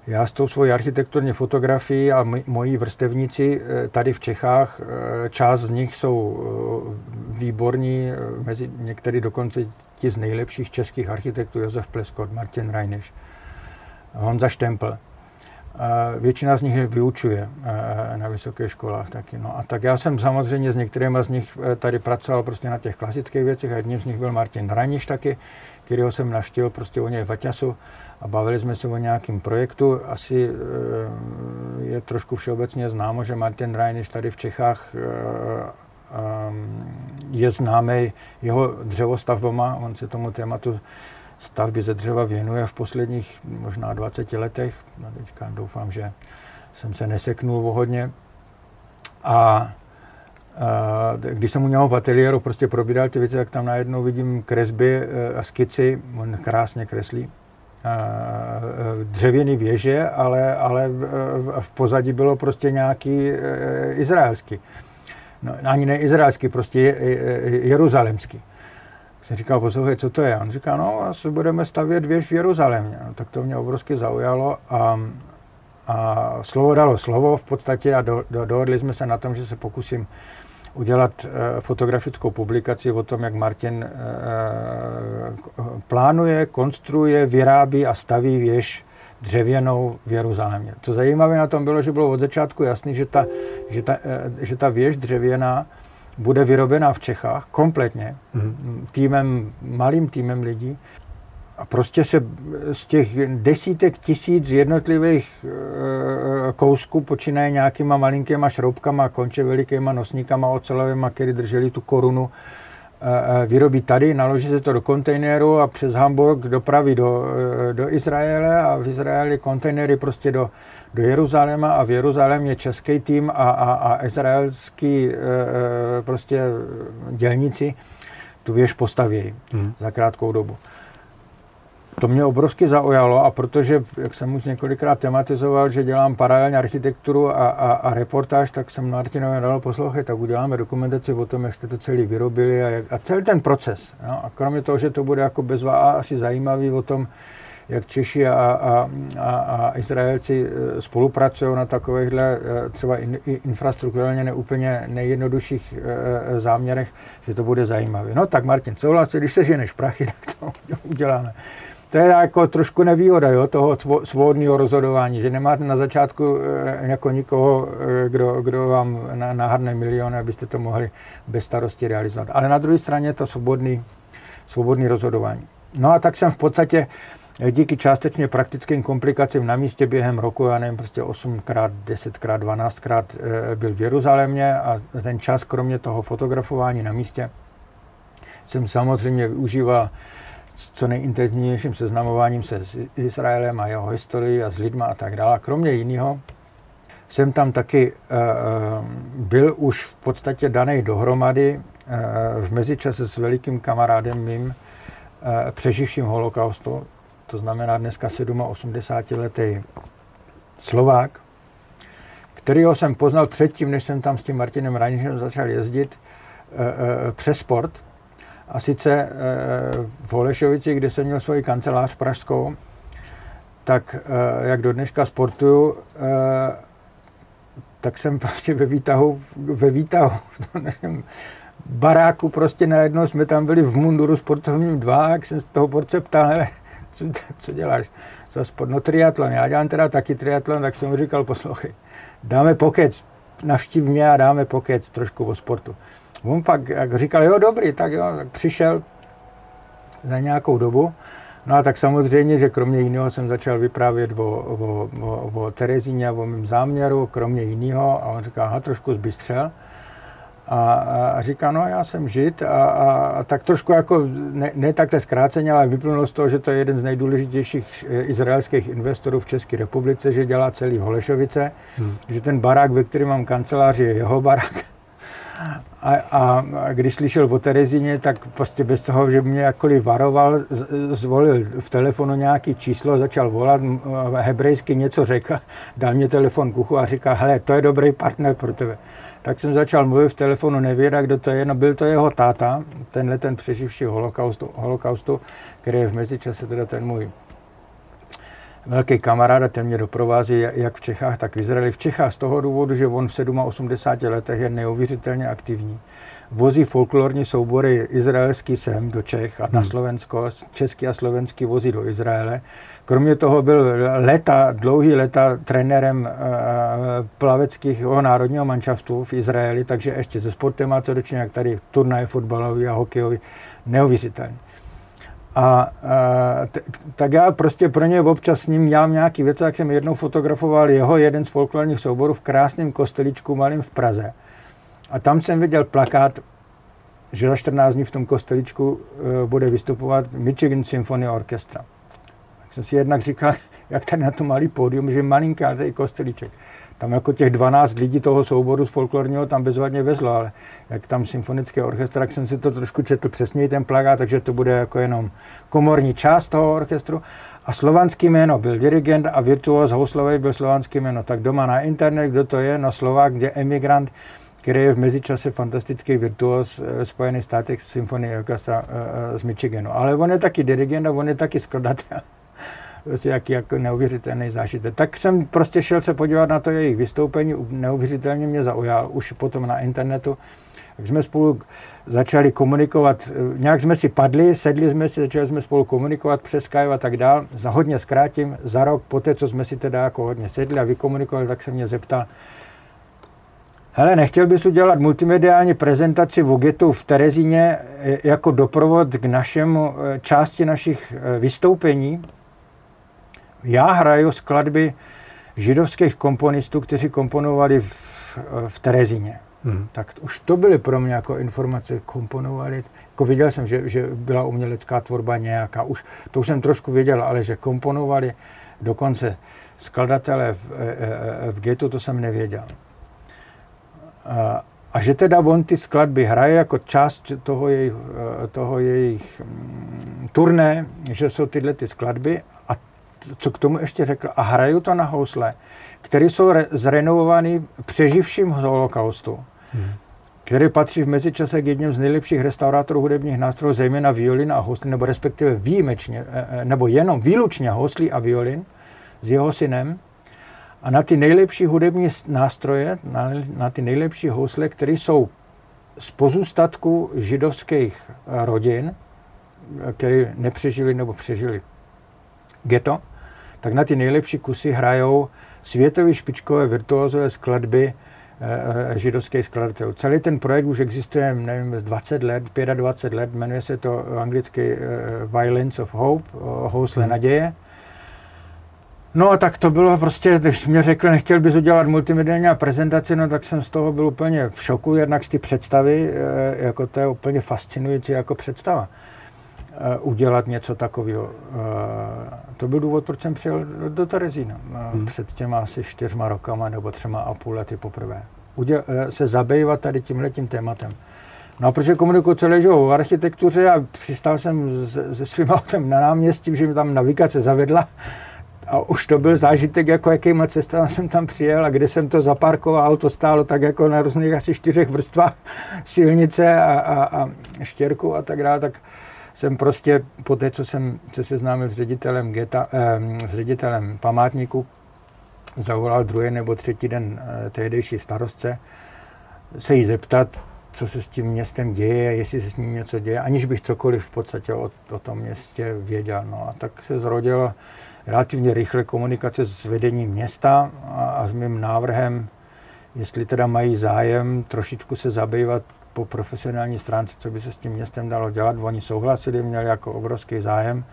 já s tou svojí architekturní fotografií a moji vrstevníci eh, tady v Čechách, eh, část z nich jsou eh, výborní, mezi některý dokonce ti z nejlepších českých architektů, Josef Pleskot, Martin Rajneš, Honza Štempel. Většina z nich je vyučuje na vysokých školách taky. No a tak já jsem samozřejmě s některými z nich tady pracoval prostě na těch klasických věcech a jedním z nich byl Martin Rajniš taky, kterého jsem navštívil prostě u něj v Aťasu a bavili jsme se o nějakém projektu. Asi eh, je trošku všeobecně známo, že Martin Reiniš tady v Čechách je známý jeho dřevostavbama. On se tomu tématu stavby ze dřeva věnuje v posledních možná 20 letech. No teďka doufám, že jsem se neseknul o hodně. A když jsem u něho v ateliéru prostě probíral ty věci, tak tam najednou vidím kresby eh, a skici, on krásně kreslí. Dřevěný věže, ale, ale v pozadí bylo prostě nějaký eh, izraelský. No, ani ne izraelský, prostě jeruzalemský. Jsem říkal, poslouchej, co to je? On říká, no, asi budeme stavět věž v Jeruzalémě. No, tak to mě obrovsky zaujalo a, a slovo dalo slovo v podstatě a do, do, dohodli jsme se na tom, že se pokusím udělat eh, fotografickou publikaci o tom, jak Martin eh, plánuje, konstruuje, vyrábí a staví věž dřevěnou v Jeruzalémě. To zajímavé na tom bylo, že bylo od začátku jasný, že ta, že ta, eh, že ta věž dřevěná bude vyrobená v Čechách kompletně, mm. týmem, malým týmem lidí, a prostě se z těch desítek tisíc jednotlivých e, kousků počínaje nějakýma malinkýma šroubkama, konče velikýma nosníkama ocelovými, které drželi tu korunu, vyrobí tady, naloží se to do kontejneru a přes Hamburg dopraví do, e, do Izraele a v Izraeli kontejnery prostě do, do Jeruzaléma a v Jeruzalémě český tým a, a, a izraelský e, prostě dělníci tu věž postaví hmm. za krátkou dobu. To mě obrovsky zaujalo a protože, jak jsem už několikrát tematizoval, že dělám paralelně architekturu a, a, a reportáž, tak jsem Martinovi dal poslouchat, tak uděláme dokumentaci o tom, jak jste to celý vyrobili a, jak, a celý ten proces. No? A kromě toho, že to bude jako bezva asi zajímavý o tom, jak Češi a, a, a, a Izraelci e, spolupracují na takovýchhle e, třeba in, infrastrukturálně neúplně nejjednodušších e, záměrech, že to bude zajímavé. No tak Martin, souhlasí, když se ženeš prachy, tak to uděláme to je jako trošku nevýhoda jo, toho svobodného rozhodování, že nemáte na začátku e, jako nikoho, e, kdo, kdo vám nahrne miliony, abyste to mohli bez starosti realizovat. Ale na druhé straně to svobodný, svobodný rozhodování. No a tak jsem v podstatě díky částečně praktickým komplikacím na místě během roku, já nevím, prostě 8krát, 10krát, 12krát byl v Jeruzalémě a ten čas, kromě toho fotografování na místě, jsem samozřejmě využíval s co nejintenzivnějším seznamováním se s Izraelem a jeho historií a s lidma a tak dále. Kromě jiného jsem tam taky uh, byl už v podstatě daný dohromady uh, v mezičase s velikým kamarádem mým, přeživším holokaustu, to znamená dneska 87 letý Slovák, kterýho jsem poznal předtím, než jsem tam s tím Martinem Ranišem začal jezdit přes sport, a sice eh, v Holešovici, kde jsem měl svoji kancelář pražskou, tak eh, jak do dneška sportuju, eh, tak jsem prostě ve výtahu, ve výtahu, baráku prostě najednou jsme tam byli v munduru sportovním dva, jak jsem z toho porce ptal, co, co děláš za sport? No triatlon, já dělám teda taky triatlon, tak jsem mu říkal, poslouchej, dáme pokec, navštív mě a dáme pokec trošku o sportu. On pak jak říkal, jo, dobrý, tak jo, tak přišel za nějakou dobu. No a tak samozřejmě, že kromě jiného jsem začal vyprávět o, o, o, o Terezíně, o mém záměru, kromě jiného. A on říká, aha, trošku zbystřel. A, a říká, no já jsem žid a, a, a tak trošku jako, ne, ne takhle zkráceně, ale vyplnulo z toho, že to je jeden z nejdůležitějších eh, izraelských investorů v České republice, že dělá celý Holešovice, hmm. že ten barák, ve kterém mám kancelář, je jeho barák a, a, a když slyšel o Terezině, tak prostě bez toho, že mě jakkoliv varoval, z, zvolil v telefonu nějaký číslo, začal volat, hebrejsky něco řekl, dal mě telefon k uchu a říká, hele, to je dobrý partner pro tebe. Tak jsem začal mluvit v telefonu, nevěda, kdo to je, no byl to jeho táta, tenhle ten přeživší holokaustu, holokaustu, který je v mezičase teda ten můj velký kamarád a ten mě doprovází jak v Čechách, tak v Izraeli. V Čechách z toho důvodu, že on v 87 letech je neuvěřitelně aktivní. Vozí folklorní soubory izraelský sem do Čech a na hmm. Slovensko, český a slovenský vozí do Izraele. Kromě toho byl leta, dlouhý leta trenérem uh, plaveckého národního manšaftu v Izraeli, takže ještě se sportem má co dočinit, jak tady turnaje fotbalový a hokejový, neuvěřitelný. A, t, tak já prostě pro ně občas s ním dělám nějaký věc, jak jsem jednou fotografoval jeho jeden z folklorních souborů v krásném kosteličku malým v Praze. A tam jsem viděl plakát, že za 14 dní v tom kosteličku uh, bude vystupovat Michigan Symphony Orchestra. Tak jsem si jednak říkal, jak tady na to malý pódium, že malinký, ale tady kostelíček tam jako těch 12 lidí toho souboru z folklorního tam bezvadně vezlo, ale jak tam symfonické orchestr, tak jsem si to trošku četl přesněji ten plagát, takže to bude jako jenom komorní část toho orchestru. A slovanský jméno byl dirigent a virtuos houslový byl slovanský jméno. Tak doma na internet, kdo to je? No Slovák, kde emigrant, který je v mezičase fantastický virtuos eh, Spojených státech symfonie orchestra eh, z Michiganu. Ale on je taky dirigent a on je taky skladatel prostě jaký jako neuvěřitelný zážitek. Tak jsem prostě šel se podívat na to jejich vystoupení, neuvěřitelně mě zaujal, už potom na internetu. Tak jsme spolu začali komunikovat, nějak jsme si padli, sedli jsme si, začali jsme spolu komunikovat přes Skype a tak dál. Za hodně zkrátím, za rok, poté, co jsme si teda jako hodně sedli a vykomunikovali, tak se mě zeptal, Hele, nechtěl bys udělat multimediální prezentaci Vogetu v Terezíně jako doprovod k našemu eh, části našich vystoupení? Já hraju skladby židovských komponistů, kteří komponovali v, v Terezíně. Hmm. Tak už to byly pro mě jako informace, komponovali. Jako viděl jsem, že, že byla umělecká tvorba nějaká, už, to už jsem trošku věděl, ale že komponovali dokonce skladatelé v, e, e, e, v getu, to jsem nevěděl. A, a že teda on ty skladby hraje jako část toho jejich, toho jejich mm, turné, že jsou tyhle ty skladby a co k tomu ještě řekl, a hraju to na housle, které jsou re- zrenovované přeživším holokaustu, hmm. který patří v mezičase k jedním z nejlepších restaurátorů hudebních nástrojů, zejména violin a hously, nebo respektive výjimečně, e, e, nebo jenom výlučně hously a violin s jeho synem. A na ty nejlepší hudební nástroje, na, na ty nejlepší housle, které jsou z pozůstatku židovských rodin, které nepřežili nebo přežili ghetto, tak na ty nejlepší kusy hrajou světově špičkové virtuózové skladby židovských skladatelů. Celý ten projekt už existuje, nevím, 20 let, 25 let, jmenuje se to anglicky Violence of Hope, housle hmm. naděje. No a tak to bylo prostě, když mě řekl, nechtěl bys udělat multimediální prezentaci, no tak jsem z toho byl úplně v šoku, jednak z ty představy, eh, jako to je úplně fascinující jako představa eh, udělat něco takového. Eh, to byl důvod, proč jsem přijel do Terezína hmm. před těma asi čtyřma rokama nebo třema a půl lety poprvé. Uděl, se zabývat tady tímhletím tématem. No a protože komunikuju celé život v architektuře a přistál jsem se svým autem na náměstí, že mi tam navigace zavedla, a už to byl zážitek, jako jakýma cestama jsem tam přijel a kde jsem to zaparkoval, auto stálo tak jako na různých asi čtyřech vrstvách silnice a, a, a štěrku a tak dále, tak jsem prostě po té, co jsem se seznámil s ředitelem, geta, eh, s ředitelem památníku, zavolal druhý nebo třetí den eh, tehdejší starostce, se jí zeptat, co se s tím městem děje, jestli se s ním něco děje, aniž bych cokoliv v podstatě o, o tom městě věděl. No a tak se zrodilo relativně rychle komunikace s vedením města a, a s mým návrhem, jestli teda mají zájem trošičku se zabývat po profesionální stránce, co by se s tím městem dalo dělat. Oni souhlasili, měli jako obrovský zájem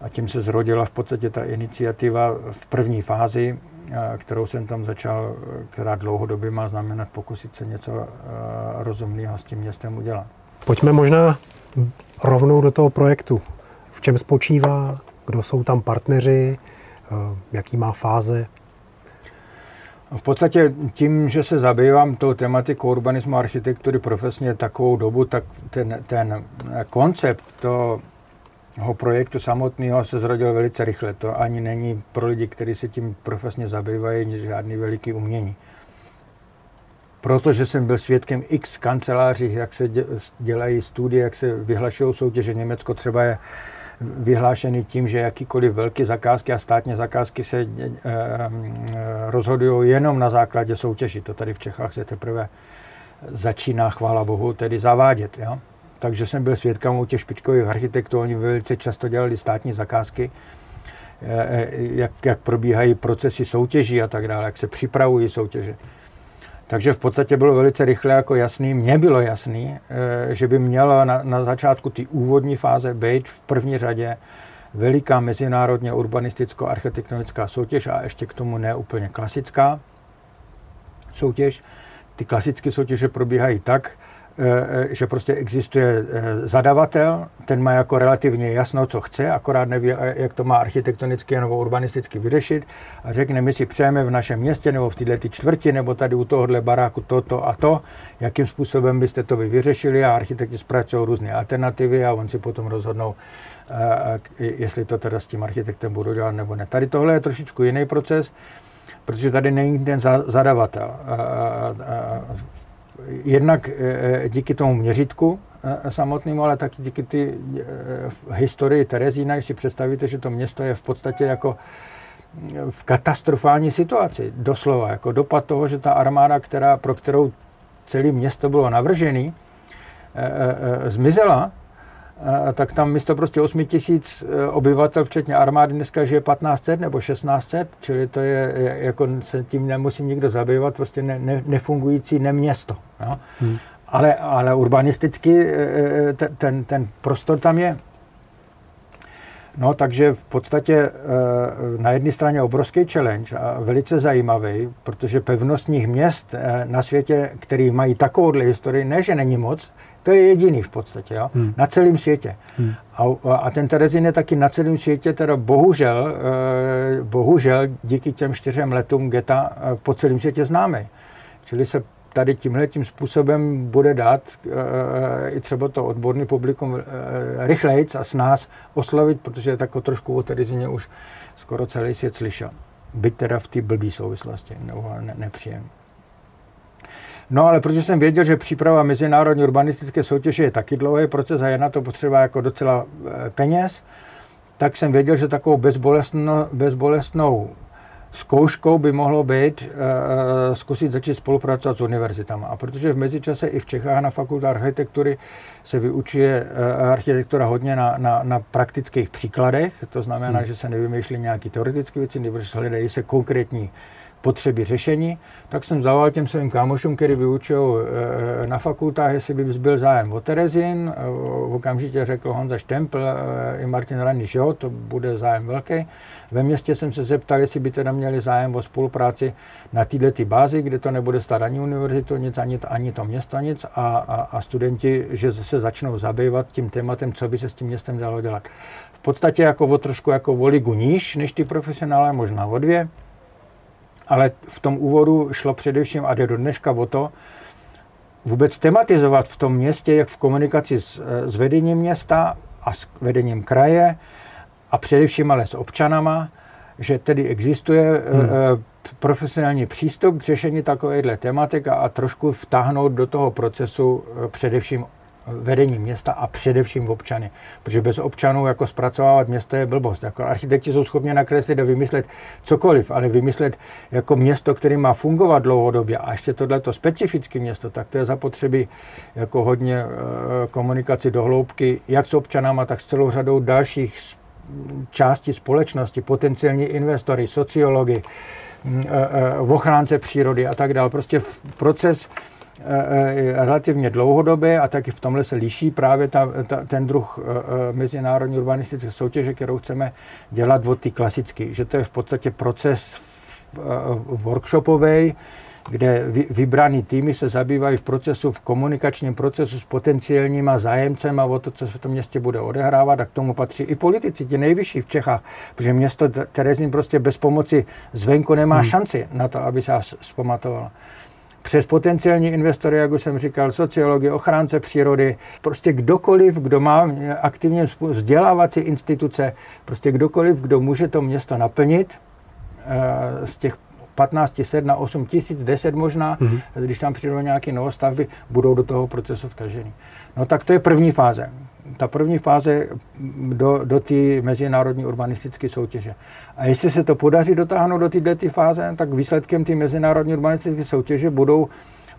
a tím se zrodila v podstatě ta iniciativa v první fázi, kterou jsem tam začal, která dlouhodobě má znamenat pokusit se něco rozumného s tím městem udělat. Pojďme možná rovnou do toho projektu. V čem spočívá kdo jsou tam partneři, eh, jaký má fáze? V podstatě tím, že se zabývám tou tematikou urbanismu a architektury profesně takovou dobu, tak ten, ten koncept toho projektu samotného se zrodil velice rychle. To ani není pro lidi, kteří se tím profesně zabývají, žádný veliký umění. Protože jsem byl svědkem x kanceláří, jak se dělají studie, jak se vyhlašují soutěže. Německo třeba je vyhlášený tím, že jakýkoliv velké zakázky a státní zakázky se e, rozhodují jenom na základě soutěži. To tady v Čechách se teprve začíná, chvála Bohu, tedy zavádět. Jo? Takže jsem byl svědkem u těch špičkových architektů, oni velice často dělali státní zakázky, e, jak, jak probíhají procesy soutěží a tak dále, jak se připravují soutěže. Takže v podstatě bylo velice rychle jako jasný, mně bylo jasný, eh, že by měla na, na začátku ty úvodní fáze být v první řadě veliká mezinárodně urbanisticko-architektonická soutěž a ještě k tomu ne úplně klasická soutěž. Ty klasické soutěže probíhají tak, že prostě existuje eh, zadavatel, ten má jako relativně jasno, co chce, akorát neví, eh, jak to má architektonicky nebo urbanisticky vyřešit a řekne, my si přejeme v našem městě nebo v této čtvrti nebo tady u tohohle baráku to, to a to, jakým způsobem byste to vy vyřešili a architekti zpracují různé alternativy a on si potom rozhodnou, jestli to teda s tím architektem budu dělat nebo ne. Tady tohle je trošičku jiný proces, protože tady není ten zadavatel jednak eh, eh, díky tomu měřitku eh, samotnému, ale taky díky ty historii Terezína, když si představíte, že to město je v podstatě jako v katastrofální situaci, doslova, jako dopad toho, že ta armáda, která, pro kterou celé město bylo navržený, zmizela, tak tam místo prostě 8 tisíc e, obyvatel, včetně armády, dneska žije 1500 nebo 1600, čili to je, jako se tím nemusí nikdo zabývat, prostě ne, ne, nefungující neměsto. Jo? Hmm. Ale, ale urbanisticky e, e, ten, ten prostor tam je. No, takže v podstatě na jedné straně obrovský challenge a velice zajímavý, protože pevnostních měst na světě, který mají takovouhle historii, ne, že není moc, to je jediný v podstatě, jo? Hmm. na celém světě. Hmm. A, a ten Terezin je taky na celém světě, teda bohužel, eh, bohužel díky těm čtyřem letům geta eh, po celém světě známý. Čili se tady tímhle tím způsobem bude dát e, i třeba to odborný publikum rychlejc a s nás oslovit, protože tak trošku o Terezině už skoro celý svět slyšel. Byť teda v té blbý souvislosti, nebo ne, nepříjemný. No ale protože jsem věděl, že příprava mezinárodní urbanistické soutěže je taky dlouhý proces a je na to potřeba jako docela eh, peněz, tak jsem věděl, že takovou bezbolestno, bezbolestnou zkouškou by mohlo být uh, zkusit začít spolupracovat s univerzitami. A protože v mezičase i v Čechách na fakultě architektury se vyučuje uh, architektura hodně na, na, na praktických příkladech, to znamená, hmm. že se nevymýšlí nějaké teoretické věci, nebo že hledají se konkrétní potřeby řešení, tak jsem zavolal těm svým kámošům, který vyučují e, na fakultách, jestli by byl zájem o Terezin. E, okamžitě řekl Honza Štempl i Martin Raniš, jo, to bude zájem velký. Ve městě jsem se zeptal, jestli by teda měli zájem o spolupráci na této bázi, kde to nebude stát ani univerzitu nic, ani to, ani to město nic a, a, a studenti, že se začnou zabývat tím tématem, co by se s tím městem dalo dělat. V podstatě jako o trošku jako o ligu níž než ty profesionále, možná o dvě, ale v tom úvodu šlo především a jde do dneška o to, vůbec tematizovat v tom městě, jak v komunikaci s, s vedením města a s vedením kraje a především ale s občanama, že tedy existuje hmm. profesionální přístup k řešení takovéhle tematik a, a trošku vtáhnout do toho procesu především vedení města a především občany. Protože bez občanů jako zpracovávat město je blbost. Jako architekti jsou schopni nakreslit a vymyslet cokoliv, ale vymyslet jako město, které má fungovat dlouhodobě a ještě tohleto specifické město, tak to je zapotřebí jako hodně e, komunikaci do hloubky, jak s občanama, tak s celou řadou dalších části společnosti, potenciální investory, sociologi, e, e, ochránce přírody a tak dále. Prostě proces Eh, eh, relativně dlouhodobě a taky v tomhle se liší právě ta, ta, ten druh eh, mezinárodní urbanistické soutěže, kterou chceme dělat od ty klasické. Že to je v podstatě proces workshopový, kde vybraný týmy se zabývají v procesu, v komunikačním procesu s potenciálníma zájemcem a o to, co se v tom městě bude odehrávat a k tomu patří i politici, ti nejvyšší v Čechách, protože město Terezín prostě bez pomoci zvenku nemá hmm. šanci na to, aby se zpamatovalo přes potenciální investory, jak už jsem říkal, sociologi, ochránce přírody, prostě kdokoliv, kdo má aktivně vzdělávací instituce, prostě kdokoliv, kdo může to město naplnit eh, z těch 15 set na 8 tisíc, 10 možná, mm-hmm. když tam přijdou nějaké novostavby, budou do toho procesu vtaženy. No tak to je první fáze ta první fáze do, do té mezinárodní urbanistické soutěže. A jestli se to podaří dotáhnout do této fáze, tak výsledkem té mezinárodní urbanistické soutěže budou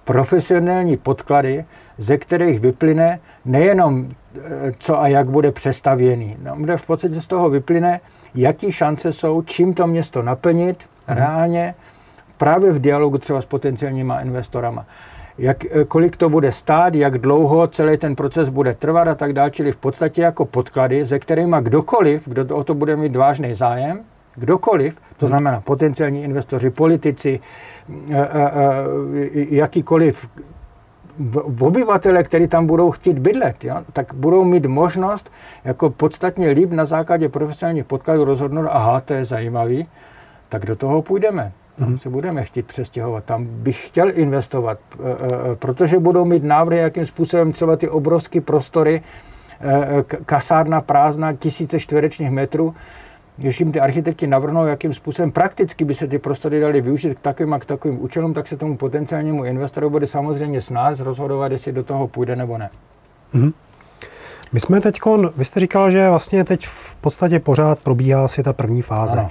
profesionální podklady, ze kterých vyplyne nejenom eh, co a jak bude přestavěný. No, bude v podstatě z toho vyplyne, jaký šance jsou, čím to město naplnit hmm. reálně, právě v dialogu třeba s potenciálníma investorama jak, eh, kolik to bude stát, jak dlouho celý ten proces bude trvat a tak dále, čili v podstatě jako podklady, se kterými kdokoliv, kdo o to bude mít vážný zájem, kdokoliv, to znamená potenciální investoři, politici, eh, eh, jakýkoliv obyvatele, kteří tam budou chtít bydlet, jo, tak budou mít možnost jako podstatně líp na základě profesionálních podkladů rozhodnout, aha, to je zajímavý, tak do toho půjdeme. Tam se budeme chtít přestěhovat, tam bych chtěl investovat, eh, eh, protože budou mít návrhy, jakým způsobem třeba ty obrovské prostory, eh, kasárna prázdná, tisíce čtverečních metrů, když jim ty architekti navrhnou, jakým způsobem prakticky by se ty prostory dali využít k takovým a k takovým účelům, tak se tomu potenciálnímu investoru bude samozřejmě s nás rozhodovat, jestli do toho půjde nebo ne. Mm-hmm. My jsme teď, vy jste říkal, že vlastně teď v podstatě pořád probíhá si ta první fáze. Ano.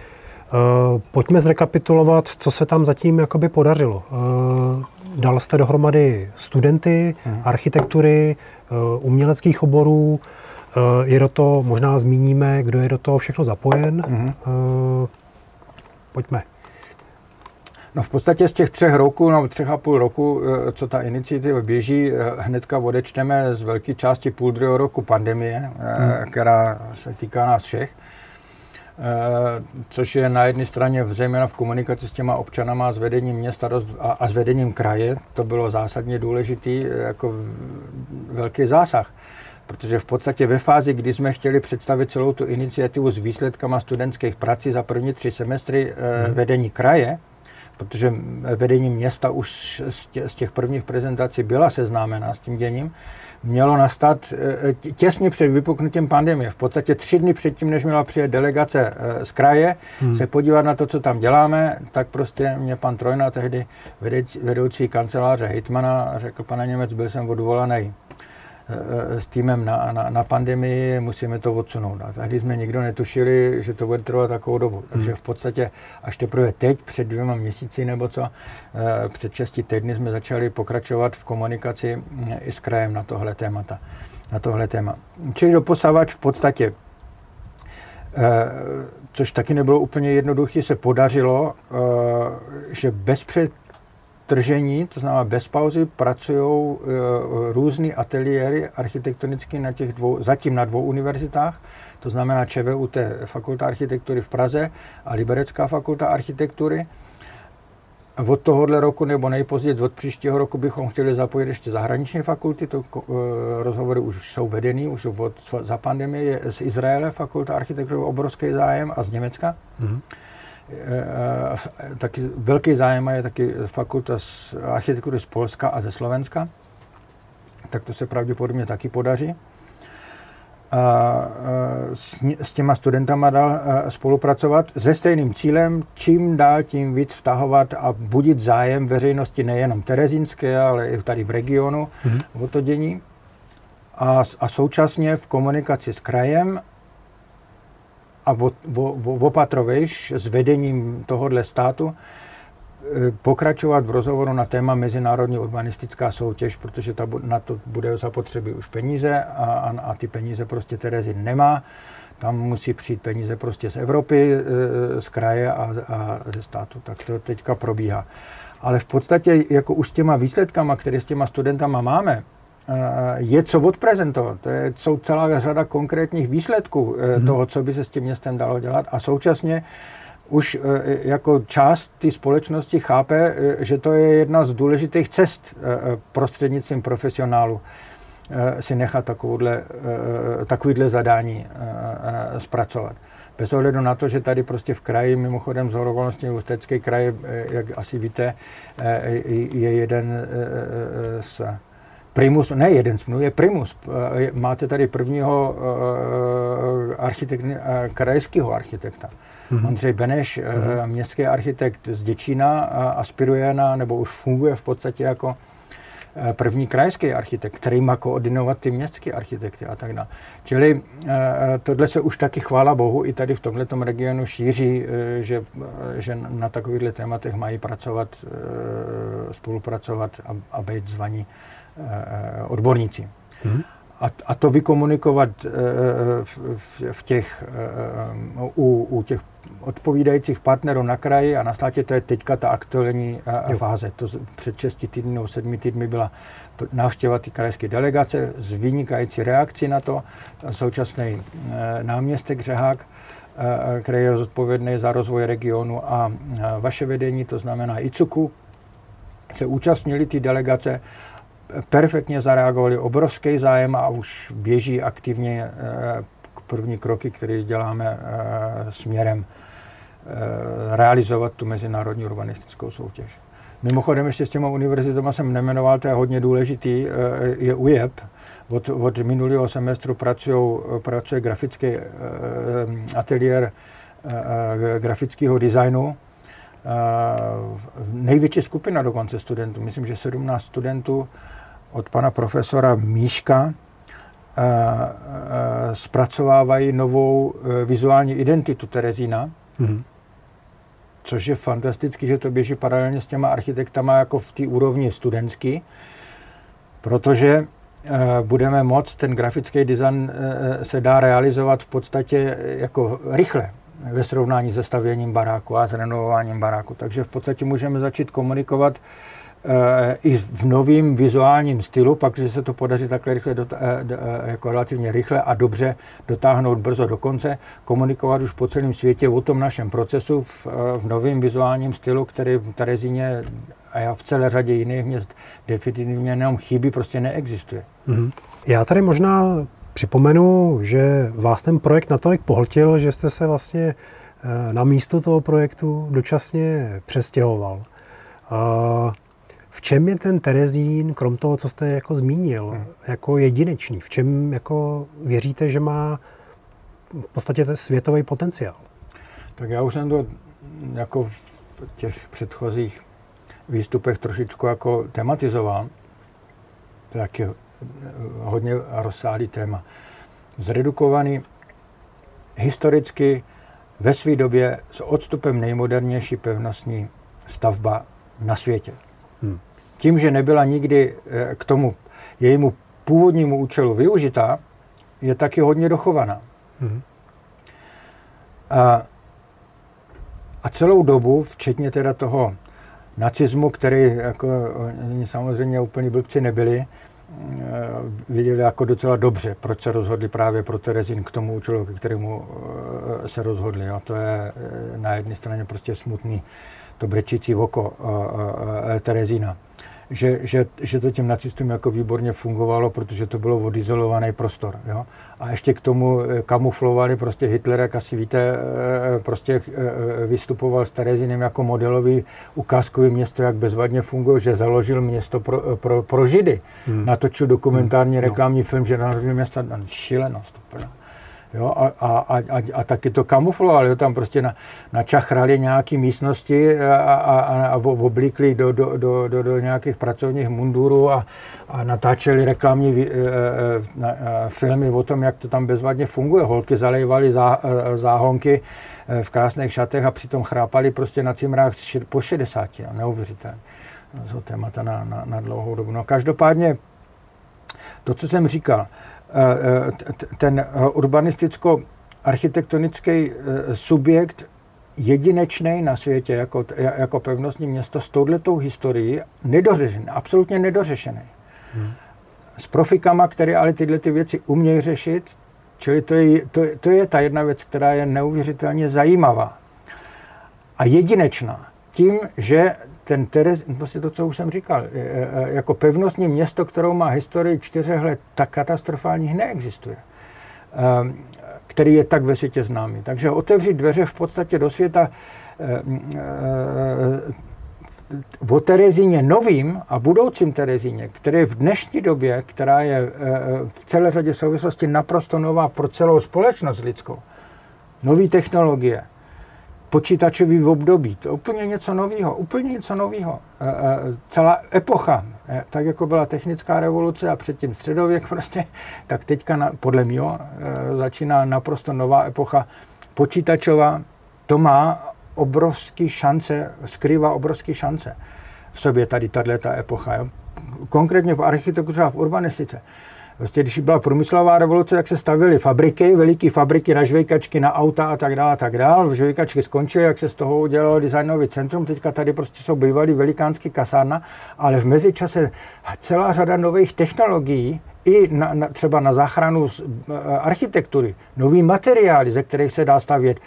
Eh, pojďme zrekapitulovat, co se tam zatím jakoby podařilo. Eh, dal jste dohromady studenty, hmm. architektury, eh, uměleckých oborů, je do toho, možná zmíníme, kdo je do toho všechno zapojen. Hmm. Pojďme. No v podstatě z těch třech roků, no třech a půl roku, co ta iniciativa běží, hnedka odečteme z velké části půl druhého roku pandemie, hmm. která se týká nás všech. Což je na jedné straně zejména v komunikaci s těma občanama, s vedením města a, a s vedením kraje. To bylo zásadně důležitý jako velký zásah. Protože v podstatě ve fázi, kdy jsme chtěli představit celou tu iniciativu s výsledkama studentských prací za první tři semestry hmm. vedení kraje, protože vedení města už z těch prvních prezentací byla seznámena s tím děním, mělo nastat eh, těsně před vypuknutím pandemie. V podstatě tři dny předtím, než měla přijet delegace eh, z kraje, hmm. se podívat na to, co tam děláme, tak prostě mě pan Trojna, tehdy vedoucí, kanceláře Hitmana, řekl, pane Němec, byl jsem odvolaný Eh, s týmem na, na, na pandemii, musíme to odsunout. A tehdy jsme nikdo netušili, že to bude trvat takovou dobu. Hmm. Takže v podstatě až teprve teď, před dvěma měsíci nebo co, eh, před šesti týdny jsme začali pokračovat v komunikaci eh, i s krajem na tohle témata. Na tohle téma. Čili doposávat v podstatě což taky nebylo úplně jednoduché, se podařilo, že bez přetržení, to znamená bez pauzy, pracují různý ateliéry architektonické na těch dvou, zatím na dvou univerzitách, to znamená ČVUT, Fakulta architektury v Praze a Liberecká fakulta architektury. Od tohohle roku nebo nejpozději od příštího roku bychom chtěli zapojit ještě zahraniční fakulty, to uh, rozhovory už jsou vedený, už od, za pandemie je z Izraele fakulta architektury obrovský zájem a z Německa. Mm-hmm. E, taky velký zájem je taky fakulta z architektury z Polska a ze Slovenska. Tak to se pravděpodobně taky podaří s, s těma studentama dál spolupracovat se stejným cílem, čím dál tím víc vtahovat a budit zájem veřejnosti nejenom terezínské, ale i tady v regionu mm-hmm. o to dění. A, a současně v komunikaci s krajem a opatrovejš s vedením tohohle státu Eh, pokračovat v rozhovoru na téma mezinárodní urbanistická soutěž, protože ta, na to bude zapotřebí už peníze a, a, a ty peníze prostě Terezy nemá. Tam musí přijít peníze prostě z Evropy, eh, z kraje a, a ze státu. Tak to teďka probíhá. Ale v podstatě jako už s těma výsledkama, které s těma studentama máme, je co odprezentovat. To je, jsou celá řada konkrétních výsledků mm-hmm. toho, co by se s tím městem dalo dělat a současně už eh, jako část té společnosti chápe, eh, že to je jedna z důležitých cest prostřednictvím profesionálu si nechat takovouhle, takovýhle zadání zpracovat. Bez ohledu na to, že tady prostě v kraji, mimochodem z okolností Ústecký kraj, jak asi víte, je jeden z primus, ne jeden z je primus. Máte tady prvního architekt, krajského architekta Mm-hmm. Ondřej Beneš, mm-hmm. městský architekt z Děčína, aspiruje na, nebo už funguje v podstatě jako eh, první krajský architekt, který má koordinovat ty městské architekty a tak dále. Čili eh, tohle se už taky, chvála Bohu, i tady v tomto regionu šíří, že, že na takovýchto tématech mají pracovat, spolupracovat a, a být zvaní odborníci. Mm-hmm a, a to vykomunikovat uh, v, v těch, uh, u, u těch odpovídajících partnerů na kraji a na státě, to je teďka ta aktuální uh, fáze. To před 6 týdny nebo 7 týdny byla návštěva ty krajské delegace s vynikající reakcí na to. Současný náměstek Řehák, který je zodpovědný za rozvoj regionu a vaše vedení, to znamená ICUKu, se účastnili ty delegace perfektně zareagovali, obrovský zájem a už běží aktivně eh, první kroky, které děláme eh, směrem eh, realizovat tu mezinárodní urbanistickou soutěž. Mimochodem ještě s těma univerzitama jsem nemenoval, to je hodně důležitý, je UJEP. Od, od minulého semestru pracují, pracuje grafický ateliér grafického designu. Největší skupina dokonce studentů, myslím, že 17 studentů od pana profesora Míška eh, eh, zpracovávají novou eh, vizuální identitu Terezína, mm-hmm. což je fantasticky, že to běží paralelně s těma architektama jako v té úrovni studentský, protože budeme moct, ten grafický design se dá realizovat v podstatě jako rychle ve srovnání se stavěním baráku a s renovováním baráku. Takže v podstatě můžeme začít komunikovat i v novém vizuálním stylu, pak, že se to podaří takhle rychle, eh, eh, jako relativně rychle a dobře dotáhnout brzo do konce, komunikovat už po celém světě o tom našem procesu v, eh, v novém vizuálním stylu, který v Terezíně a v celé řadě jiných měst definitivně jenom chybí, prostě neexistuje. Mm-hmm. Já tady možná připomenu, že vás ten projekt natolik pohltil, že jste se vlastně na místo toho projektu dočasně přestěhoval. Uh, v čem je ten Terezín, krom toho, co jste jako zmínil, hmm. jako jedinečný? V čem jako věříte, že má v podstatě ten světový potenciál? Tak já už jsem to jako v těch předchozích výstupech trošičku jako tematizoval. To je taky hodně rozsáhlý téma. Zredukovaný historicky ve své době s odstupem nejmodernější pevnostní stavba na světě. Hmm. Tím, že nebyla nikdy eh, k tomu jejímu původnímu účelu využitá, je taky hodně dochovaná. Hmm. A, a celou dobu, včetně teda toho nacismu, který jako, oni samozřejmě úplně blbci nebyli, věděli jako docela dobře, proč se rozhodli právě pro Terezín k tomu účelu, k kterému se rozhodli. Jo. To je na jedné straně prostě smutný to brečící oko Terezína že, že, že to těm nacistům jako výborně fungovalo, protože to bylo odizolovaný prostor. Jo? A ještě k tomu eh, kamuflovali prostě Hitler, jak asi víte, eh, prostě vystupoval s Terezinem jako modelový ukázkový město, jak bezvadně funguje, že založil město pro, pro, pro Židy. Hmm. Natočil dokumentární hmm. reklamní no. film, že založil město, šílenost. Úplně. Jo, a, a, a, a taky to kamuflovali, jo, tam prostě na, načachrali nějaké místnosti a, a, a, a oblíkli do, do, do, do, do nějakých pracovních mundurů a, a natáčeli reklamní e, e, e, filmy o tom, jak to tam bezvadně funguje. Holky zalejvaly zá, e, záhonky e, v krásných šatech a přitom chrápali prostě na cimrách po 60. Jo, neuvěřitelně. To jsou témata na, na, na dlouhou dobu. No každopádně to, co jsem říkal, Eh, ten eh, urbanisticko-architektonický eh, subjekt jedinečný na světě jako, jako pevnostní město s touhletou historií nedořešený, absolutně nedořešený. Hmm. S profikama, které ale tyhle ty věci umějí řešit, čili to je, to, to je ta jedna věc, která je neuvěřitelně zajímavá a jedinečná. Tím, že ten Terez, prostě to, co už jsem říkal, jako pevnostní město, kterou má historii čtyřech let, tak katastrofálních neexistuje, ehm, který je tak ve světě známý. Takže otevřít dveře v podstatě do světa ehm, ehm, o Terezíně novým a budoucím Terezíně, který v dnešní době, která je v celé řadě souvislosti naprosto nová pro celou společnost lidskou, nové technologie, počítačový období. To je úplně něco nového, úplně něco nového. E, e, celá epocha, e, tak jako byla technická revoluce a předtím středověk prostě, tak teďka na, podle mě začíná naprosto nová epocha počítačová. To má obrovské šance, skrývá obrovské šance v sobě tady tato epocha. Jo. Konkrétně v architektuře a v urbanistice. Prostě když byla průmyslová revoluce, tak se stavily fabriky, veliké fabriky na žvejkačky, na auta a tak dále, a tak dále. Žvejkačky skončily, jak se z toho udělalo designový centrum. Teďka tady prostě jsou bývalý velikánský kasárna, ale v mezičase celá řada nových technologií i na, na, třeba na záchranu uh, architektury, nový materiály, ze kterých se dá stavět,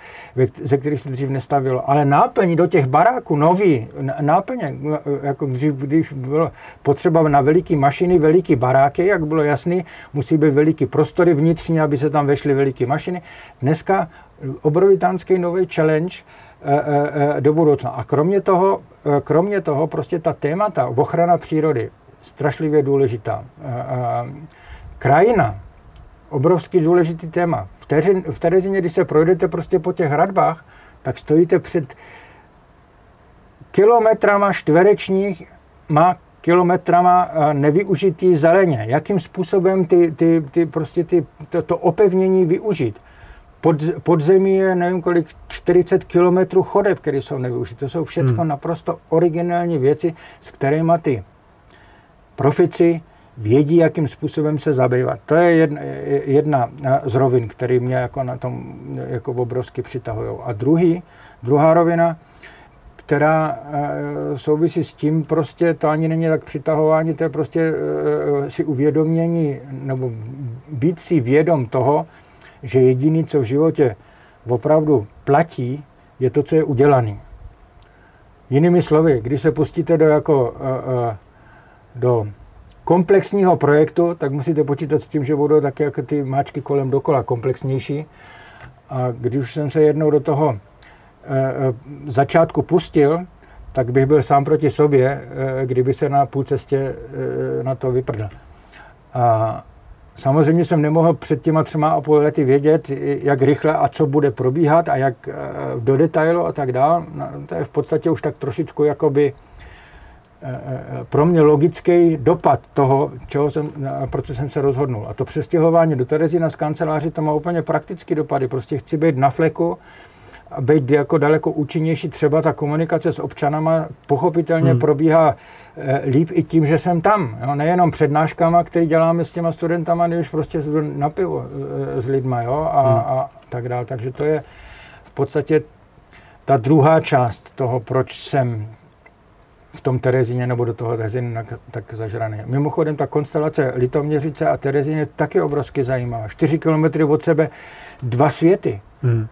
ze kterých se dřív nestavilo, ale náplní do těch baráků nový, náplně, jako dřív, když bylo potřeba na veliký mašiny, veliký baráky, jak bylo jasný, musí být veliký prostory vnitřní, aby se tam vešly veliký mašiny. Dneska obrovitánský nový challenge, uh, do budoucna. A kromě toho, kromě toho prostě ta témata, ochrana přírody, strašlivě důležitá. Krajina, obrovský důležitý téma. V, Teřin, v Terezině, když se projdete prostě po těch hradbách, tak stojíte před kilometrama čtverečních, má kilometrama nevyužitý zeleně. Jakým způsobem ty, ty, ty, prostě ty, to, to opevnění využít? Pod, podzemí je, nevím kolik, 40 kilometrů chodeb, které jsou nevyužité. To jsou všechno hmm. naprosto originální věci, s kterými ty profici vědí, jakým způsobem se zabývat. To je jedna, jedna z rovin, které mě jako na tom jako obrovsky přitahují. A druhý, druhá rovina, která e, souvisí s tím, prostě to ani není tak přitahování, to je prostě e, si uvědomění, nebo být si vědom toho, že jediný, co v životě opravdu platí, je to, co je udělaný. Jinými slovy, když se pustíte do jako e, do komplexního projektu, tak musíte počítat s tím, že budou také jako ty máčky kolem dokola komplexnější. A když už jsem se jednou do toho e, začátku pustil, tak bych byl sám proti sobě, e, kdyby se na půl cestě e, na to vyprdal. A samozřejmě jsem nemohl před těma třema a půl lety vědět, jak rychle a co bude probíhat a jak do detailu a tak dále. To je v podstatě už tak trošičku jakoby pro mě logický dopad toho, čeho jsem, proč jsem se rozhodnul. A to přestěhování do Terezína z kanceláře, to má úplně praktický dopady. Prostě chci být na fleku, a být jako daleko účinnější. Třeba ta komunikace s občanama pochopitelně hmm. probíhá eh, líp i tím, že jsem tam. Jo? Nejenom přednáškama, které děláme s těma studentama, když prostě na pivo s lidma jo? A, hmm. a tak dále. Takže to je podstatě ta druhá část toho, proč jsem v tom Terezíně nebo do toho Terezíny tak zažraný. Mimochodem ta konstelace Litoměřice a Terezíny je taky obrovsky zajímavá. Čtyři kilometry od sebe dva světy. Hmm.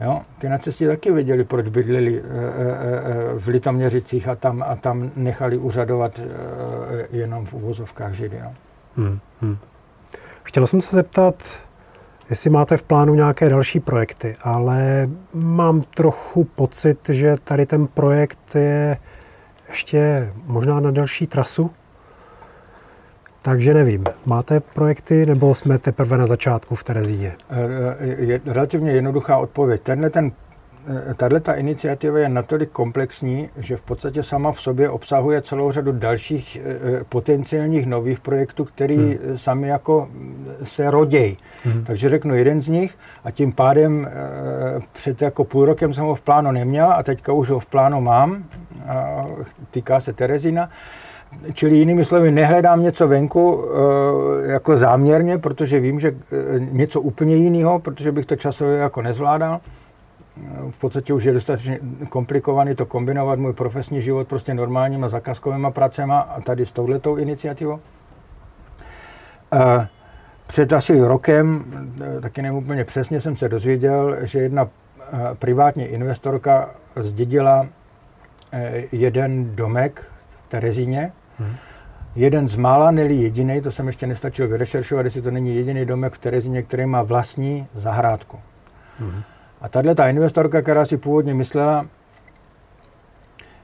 Jo? Ty na cestě taky věděli, proč bydleli e, e, v Litoměřicích a tam, a tam nechali uřadovat e, jenom v uvozovkách Židy. Jo? Hmm. Hmm. Chtěl jsem se zeptat, jestli máte v plánu nějaké další projekty, ale mám trochu pocit, že tady ten projekt je ještě možná na další trasu. Takže nevím, máte projekty nebo jsme teprve na začátku v Terezíně? Je relativně jednoduchá odpověď. Tenhle ten Eh, tahle ta iniciativa je natolik komplexní, že v podstatě sama v sobě obsahuje celou řadu dalších eh, eh, potenciálních nových projektů, který hmm. sami jako mm, se rodějí. Hmm. Takže řeknu jeden z nich a tím pádem před jako půl rokem jsem ho v plánu neměl a teďka už ho v plánu mám. Týká se Terezina. Čili jinými slovy, nehledám něco venku jako záměrně, protože vím, že něco úplně jiného, protože bych to časově jako nezvládal v podstatě už je dostatečně komplikovaný to kombinovat můj profesní život prostě normálníma zakázkovými pracema a tady s touhletou iniciativou. Před asi rokem, taky nevím úplně přesně, jsem se dozvěděl, že jedna privátní investorka zdědila jeden domek v Terezíně, hmm. jeden z mála, neli jediný, to jsem ještě nestačil vyrešeršovat, jestli to není jediný domek v Terezíně, který má vlastní zahrádku. Hmm. A tahle ta investorka, která si původně myslela,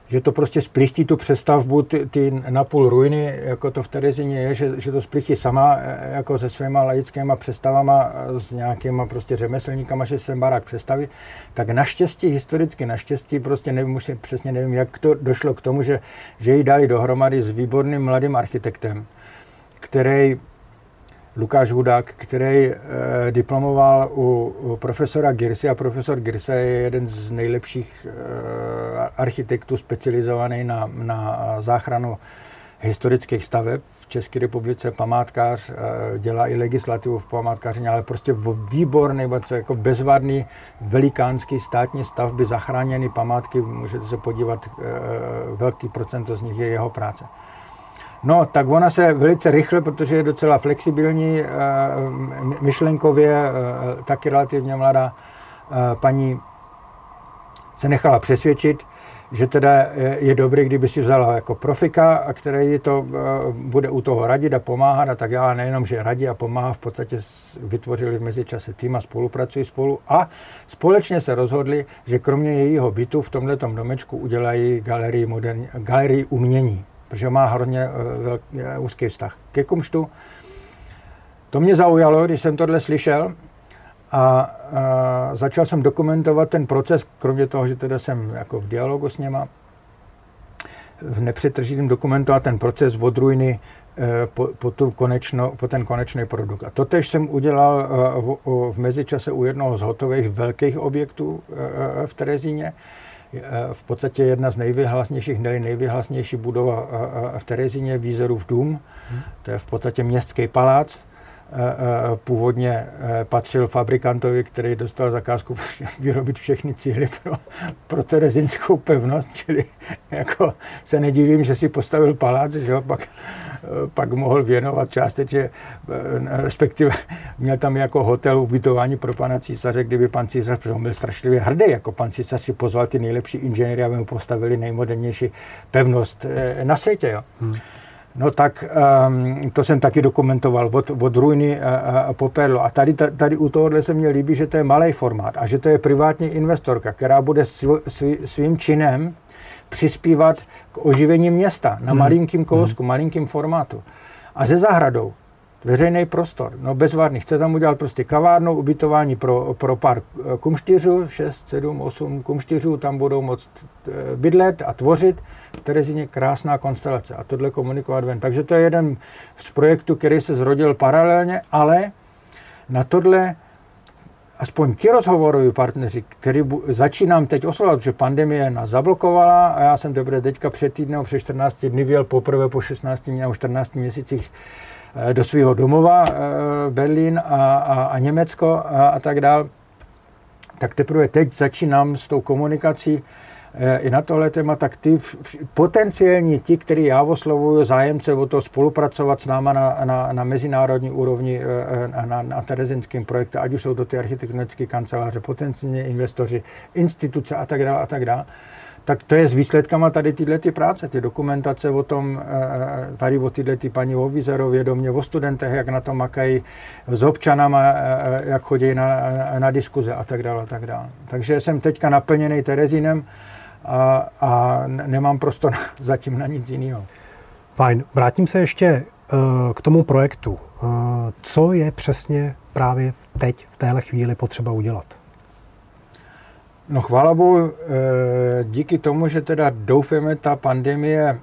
že to prostě splichtí tu přestavbu, ty, ty napůl ruiny, jako to v Terezině je, že, že to splichtí sama e, jako se svýma laickýma přestavama, s nějakýma prostě řemeslníkama, že se barák přestaví, tak naštěstí, historicky naštěstí, prostě nevím, už přesně nevím, jak to došlo k tomu, že, že ji dali dohromady s výborným mladým architektem, který Lukáš Hudák, který eh, diplomoval u, profesora Girse a profesor Girse je jeden z nejlepších eh, architektů specializovaný na, na záchranu historických staveb v České republice, památkář, eh, dělá i legislativu v památkářině, ale prostě výborný, jako bezvadný, velikánský státní stavby, zachráněné památky, můžete se podívat, velký procento z nich je jeho práce. No, tak ona se velice rychle, protože je docela flexibilní, eh, myšlenkově, eh, taky relativně mladá eh, paní, se nechala přesvědčit, že teda je dobré, kdyby si vzala jako profika, který to bude u toho radit a pomáhat a tak já nejenom, že radí a pomáhá, v podstatě vytvořili v mezičase tým a spolupracují spolu a společně se rozhodli, že kromě jejího bytu v tomto domečku udělají galerii, moderní, galerii umění protože má hodně eh, velký, eh, úzký vztah ke kumštu. To mě zaujalo, když jsem tohle slyšel a, a začal jsem dokumentovat ten proces, kromě toho, že teda jsem jako v dialogu s něma, v nepřetržitém dokumentovat ten proces od ruiny eh, po, po, tu konečno, po ten konečný produkt. A to tež jsem udělal v, v mezičase u jednoho z hotových velkých objektů v Terezíně, v podstatě jedna z nejvyhlasnějších, ne nejvyhlasnější budova eh, eh, v Terezíně, Vízerův dům. Hmm. To je v podstatě městský palác. Původně patřil fabrikantovi, který dostal zakázku vyrobit všechny cíly pro, pro terezinskou pevnost, čili jako se nedivím, že si postavil palác, že pak pak mohl věnovat částečně, eh, respektive měl tam jako hotel ubytování pro pana císaře, kdyby pan císař, protože on byl strašlivě hrdý, jako pan císař si pozval ty nejlepší inženýry, aby mu postavili nejmodernější pevnost eh, na světě. Jo. Hmm. No tak um, to jsem taky dokumentoval od, od ruiny a, a po perlo. A tady, tady u tohohle se mně líbí, že to je malý formát a že to je privátní investorka, která bude svý, svým činem přispívat k oživení města na hmm. malinkým kousku, hmm. malinkým formátu. A ze zahradou, veřejný prostor, no bezvadný, chce tam udělat prostě kavárnu, ubytování pro, pro pár kumštířů, 6, 7, 8 kumštířů, tam budou moct eh, bydlet a tvořit. V Terezině krásná konstelace a tohle komunikovat ven. Takže to je jeden z projektů, který se zrodil paralelně, ale na tohle aspoň ti rozhovoroví partneři, který začínám teď oslovovat, protože pandemie nás zablokovala a já jsem teprve teďka před týdnem, před 14 dny vyjel poprvé po 16 nebo 14 měsících do svého domova, eh, Berlín a, a, a Německo a, a tak dál. tak teprve teď začínám s tou komunikací eh, i na tohle téma, tak ty potenciální ti, který já oslovuju, zájemce o to spolupracovat s náma na, na, na mezinárodní úrovni na, na, na terezinském projektu, ať už jsou to ty architektonické kanceláře, potenciální investoři, instituce a tak dále a tak dále, tak to je s výsledkama tady tyhle ty práce, ty dokumentace o tom, eh, eh, tady o tyhle ty paní Ovizerově do mě, o studentech, jak na to makají, s občanama, eh, jak chodí na, na diskuze a tak dále, a tak dále. Takže jsem teďka naplněný Terezínem a, a nemám prostor zatím na nic jiného. Fajn. Vrátím se ještě k tomu projektu. Co je přesně právě teď, v téhle chvíli potřeba udělat? No chvála Bohu, eh, díky tomu, že teda doufáme, ta pandemie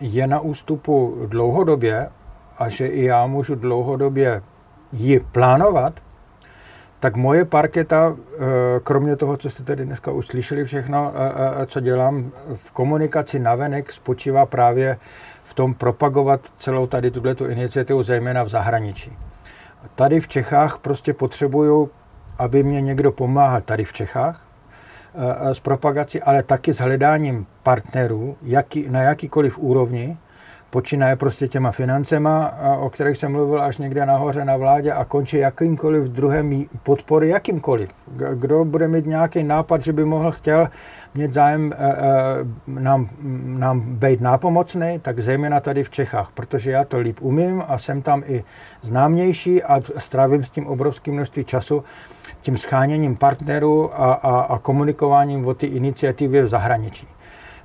je na ústupu dlouhodobě a že i já můžu dlouhodobě ji plánovat, tak moje parketa, eh, kromě toho, co jste tady dneska už slyšeli všechno, eh, co dělám v komunikaci navenek, spočívá právě v tom propagovat celou tady tuto iniciativu, zejména v zahraničí. Tady v Čechách prostě potřebuju, aby mě někdo pomáhal tady v Čechách, s propagací, ale taky s hledáním partnerů jaký, na jakýkoliv úrovni, počínaje prostě těma financema, o kterých jsem mluvil až někde nahoře na vládě a končí jakýmkoliv druhem podpory, jakýmkoliv. Kdo bude mít nějaký nápad, že by mohl chtěl mít zájem e, e, nám, nám být nápomocný, tak zejména tady v Čechách, protože já to líp umím a jsem tam i známější a strávím s tím obrovské množství času, tím scháněním partnerů a, a, a komunikováním o ty iniciativy v zahraničí.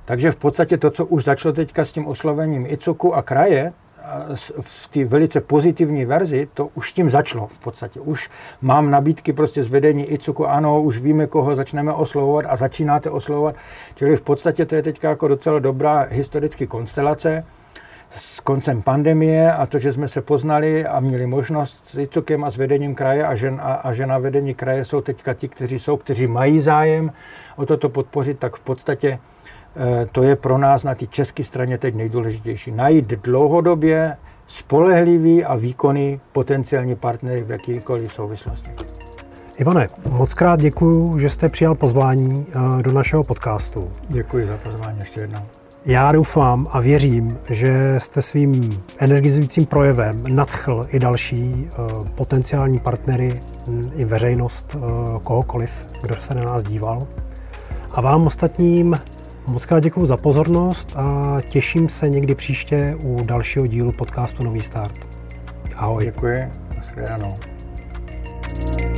Takže v podstatě to, co už začalo teďka s tím oslovením ICOKu a kraje, v té velice pozitivní verzi, to už tím začalo v podstatě. Už mám nabídky prostě z vedení ICUKu, ano, už víme, koho začneme oslovovat a začínáte oslovovat. Čili v podstatě to je teďka jako docela dobrá historická konstelace s koncem pandemie a to, že jsme se poznali a měli možnost s ICUKem a s vedením kraje a že, a, a že na vedení kraje jsou teďka ti, kteří jsou, kteří mají zájem o toto podpořit, tak v podstatě to je pro nás na té české straně teď nejdůležitější. Najít dlouhodobě spolehlivý a výkonný potenciální partnery v jakýkoliv souvislosti. Ivane, moc krát děkuji, že jste přijal pozvání eh, do našeho podcastu. Děkuji za pozvání ještě jednou. Já doufám a věřím, že jste svým energizujícím projevem nadchl i další uh, potenciální partnery, i veřejnost, kohokoliv, kdo se na nás díval. A vám ostatním Moc krát děkuji za pozornost a těším se někdy příště u dalšího dílu podcastu Nový start. Ahoj. Děkuji, nashledanou. thank you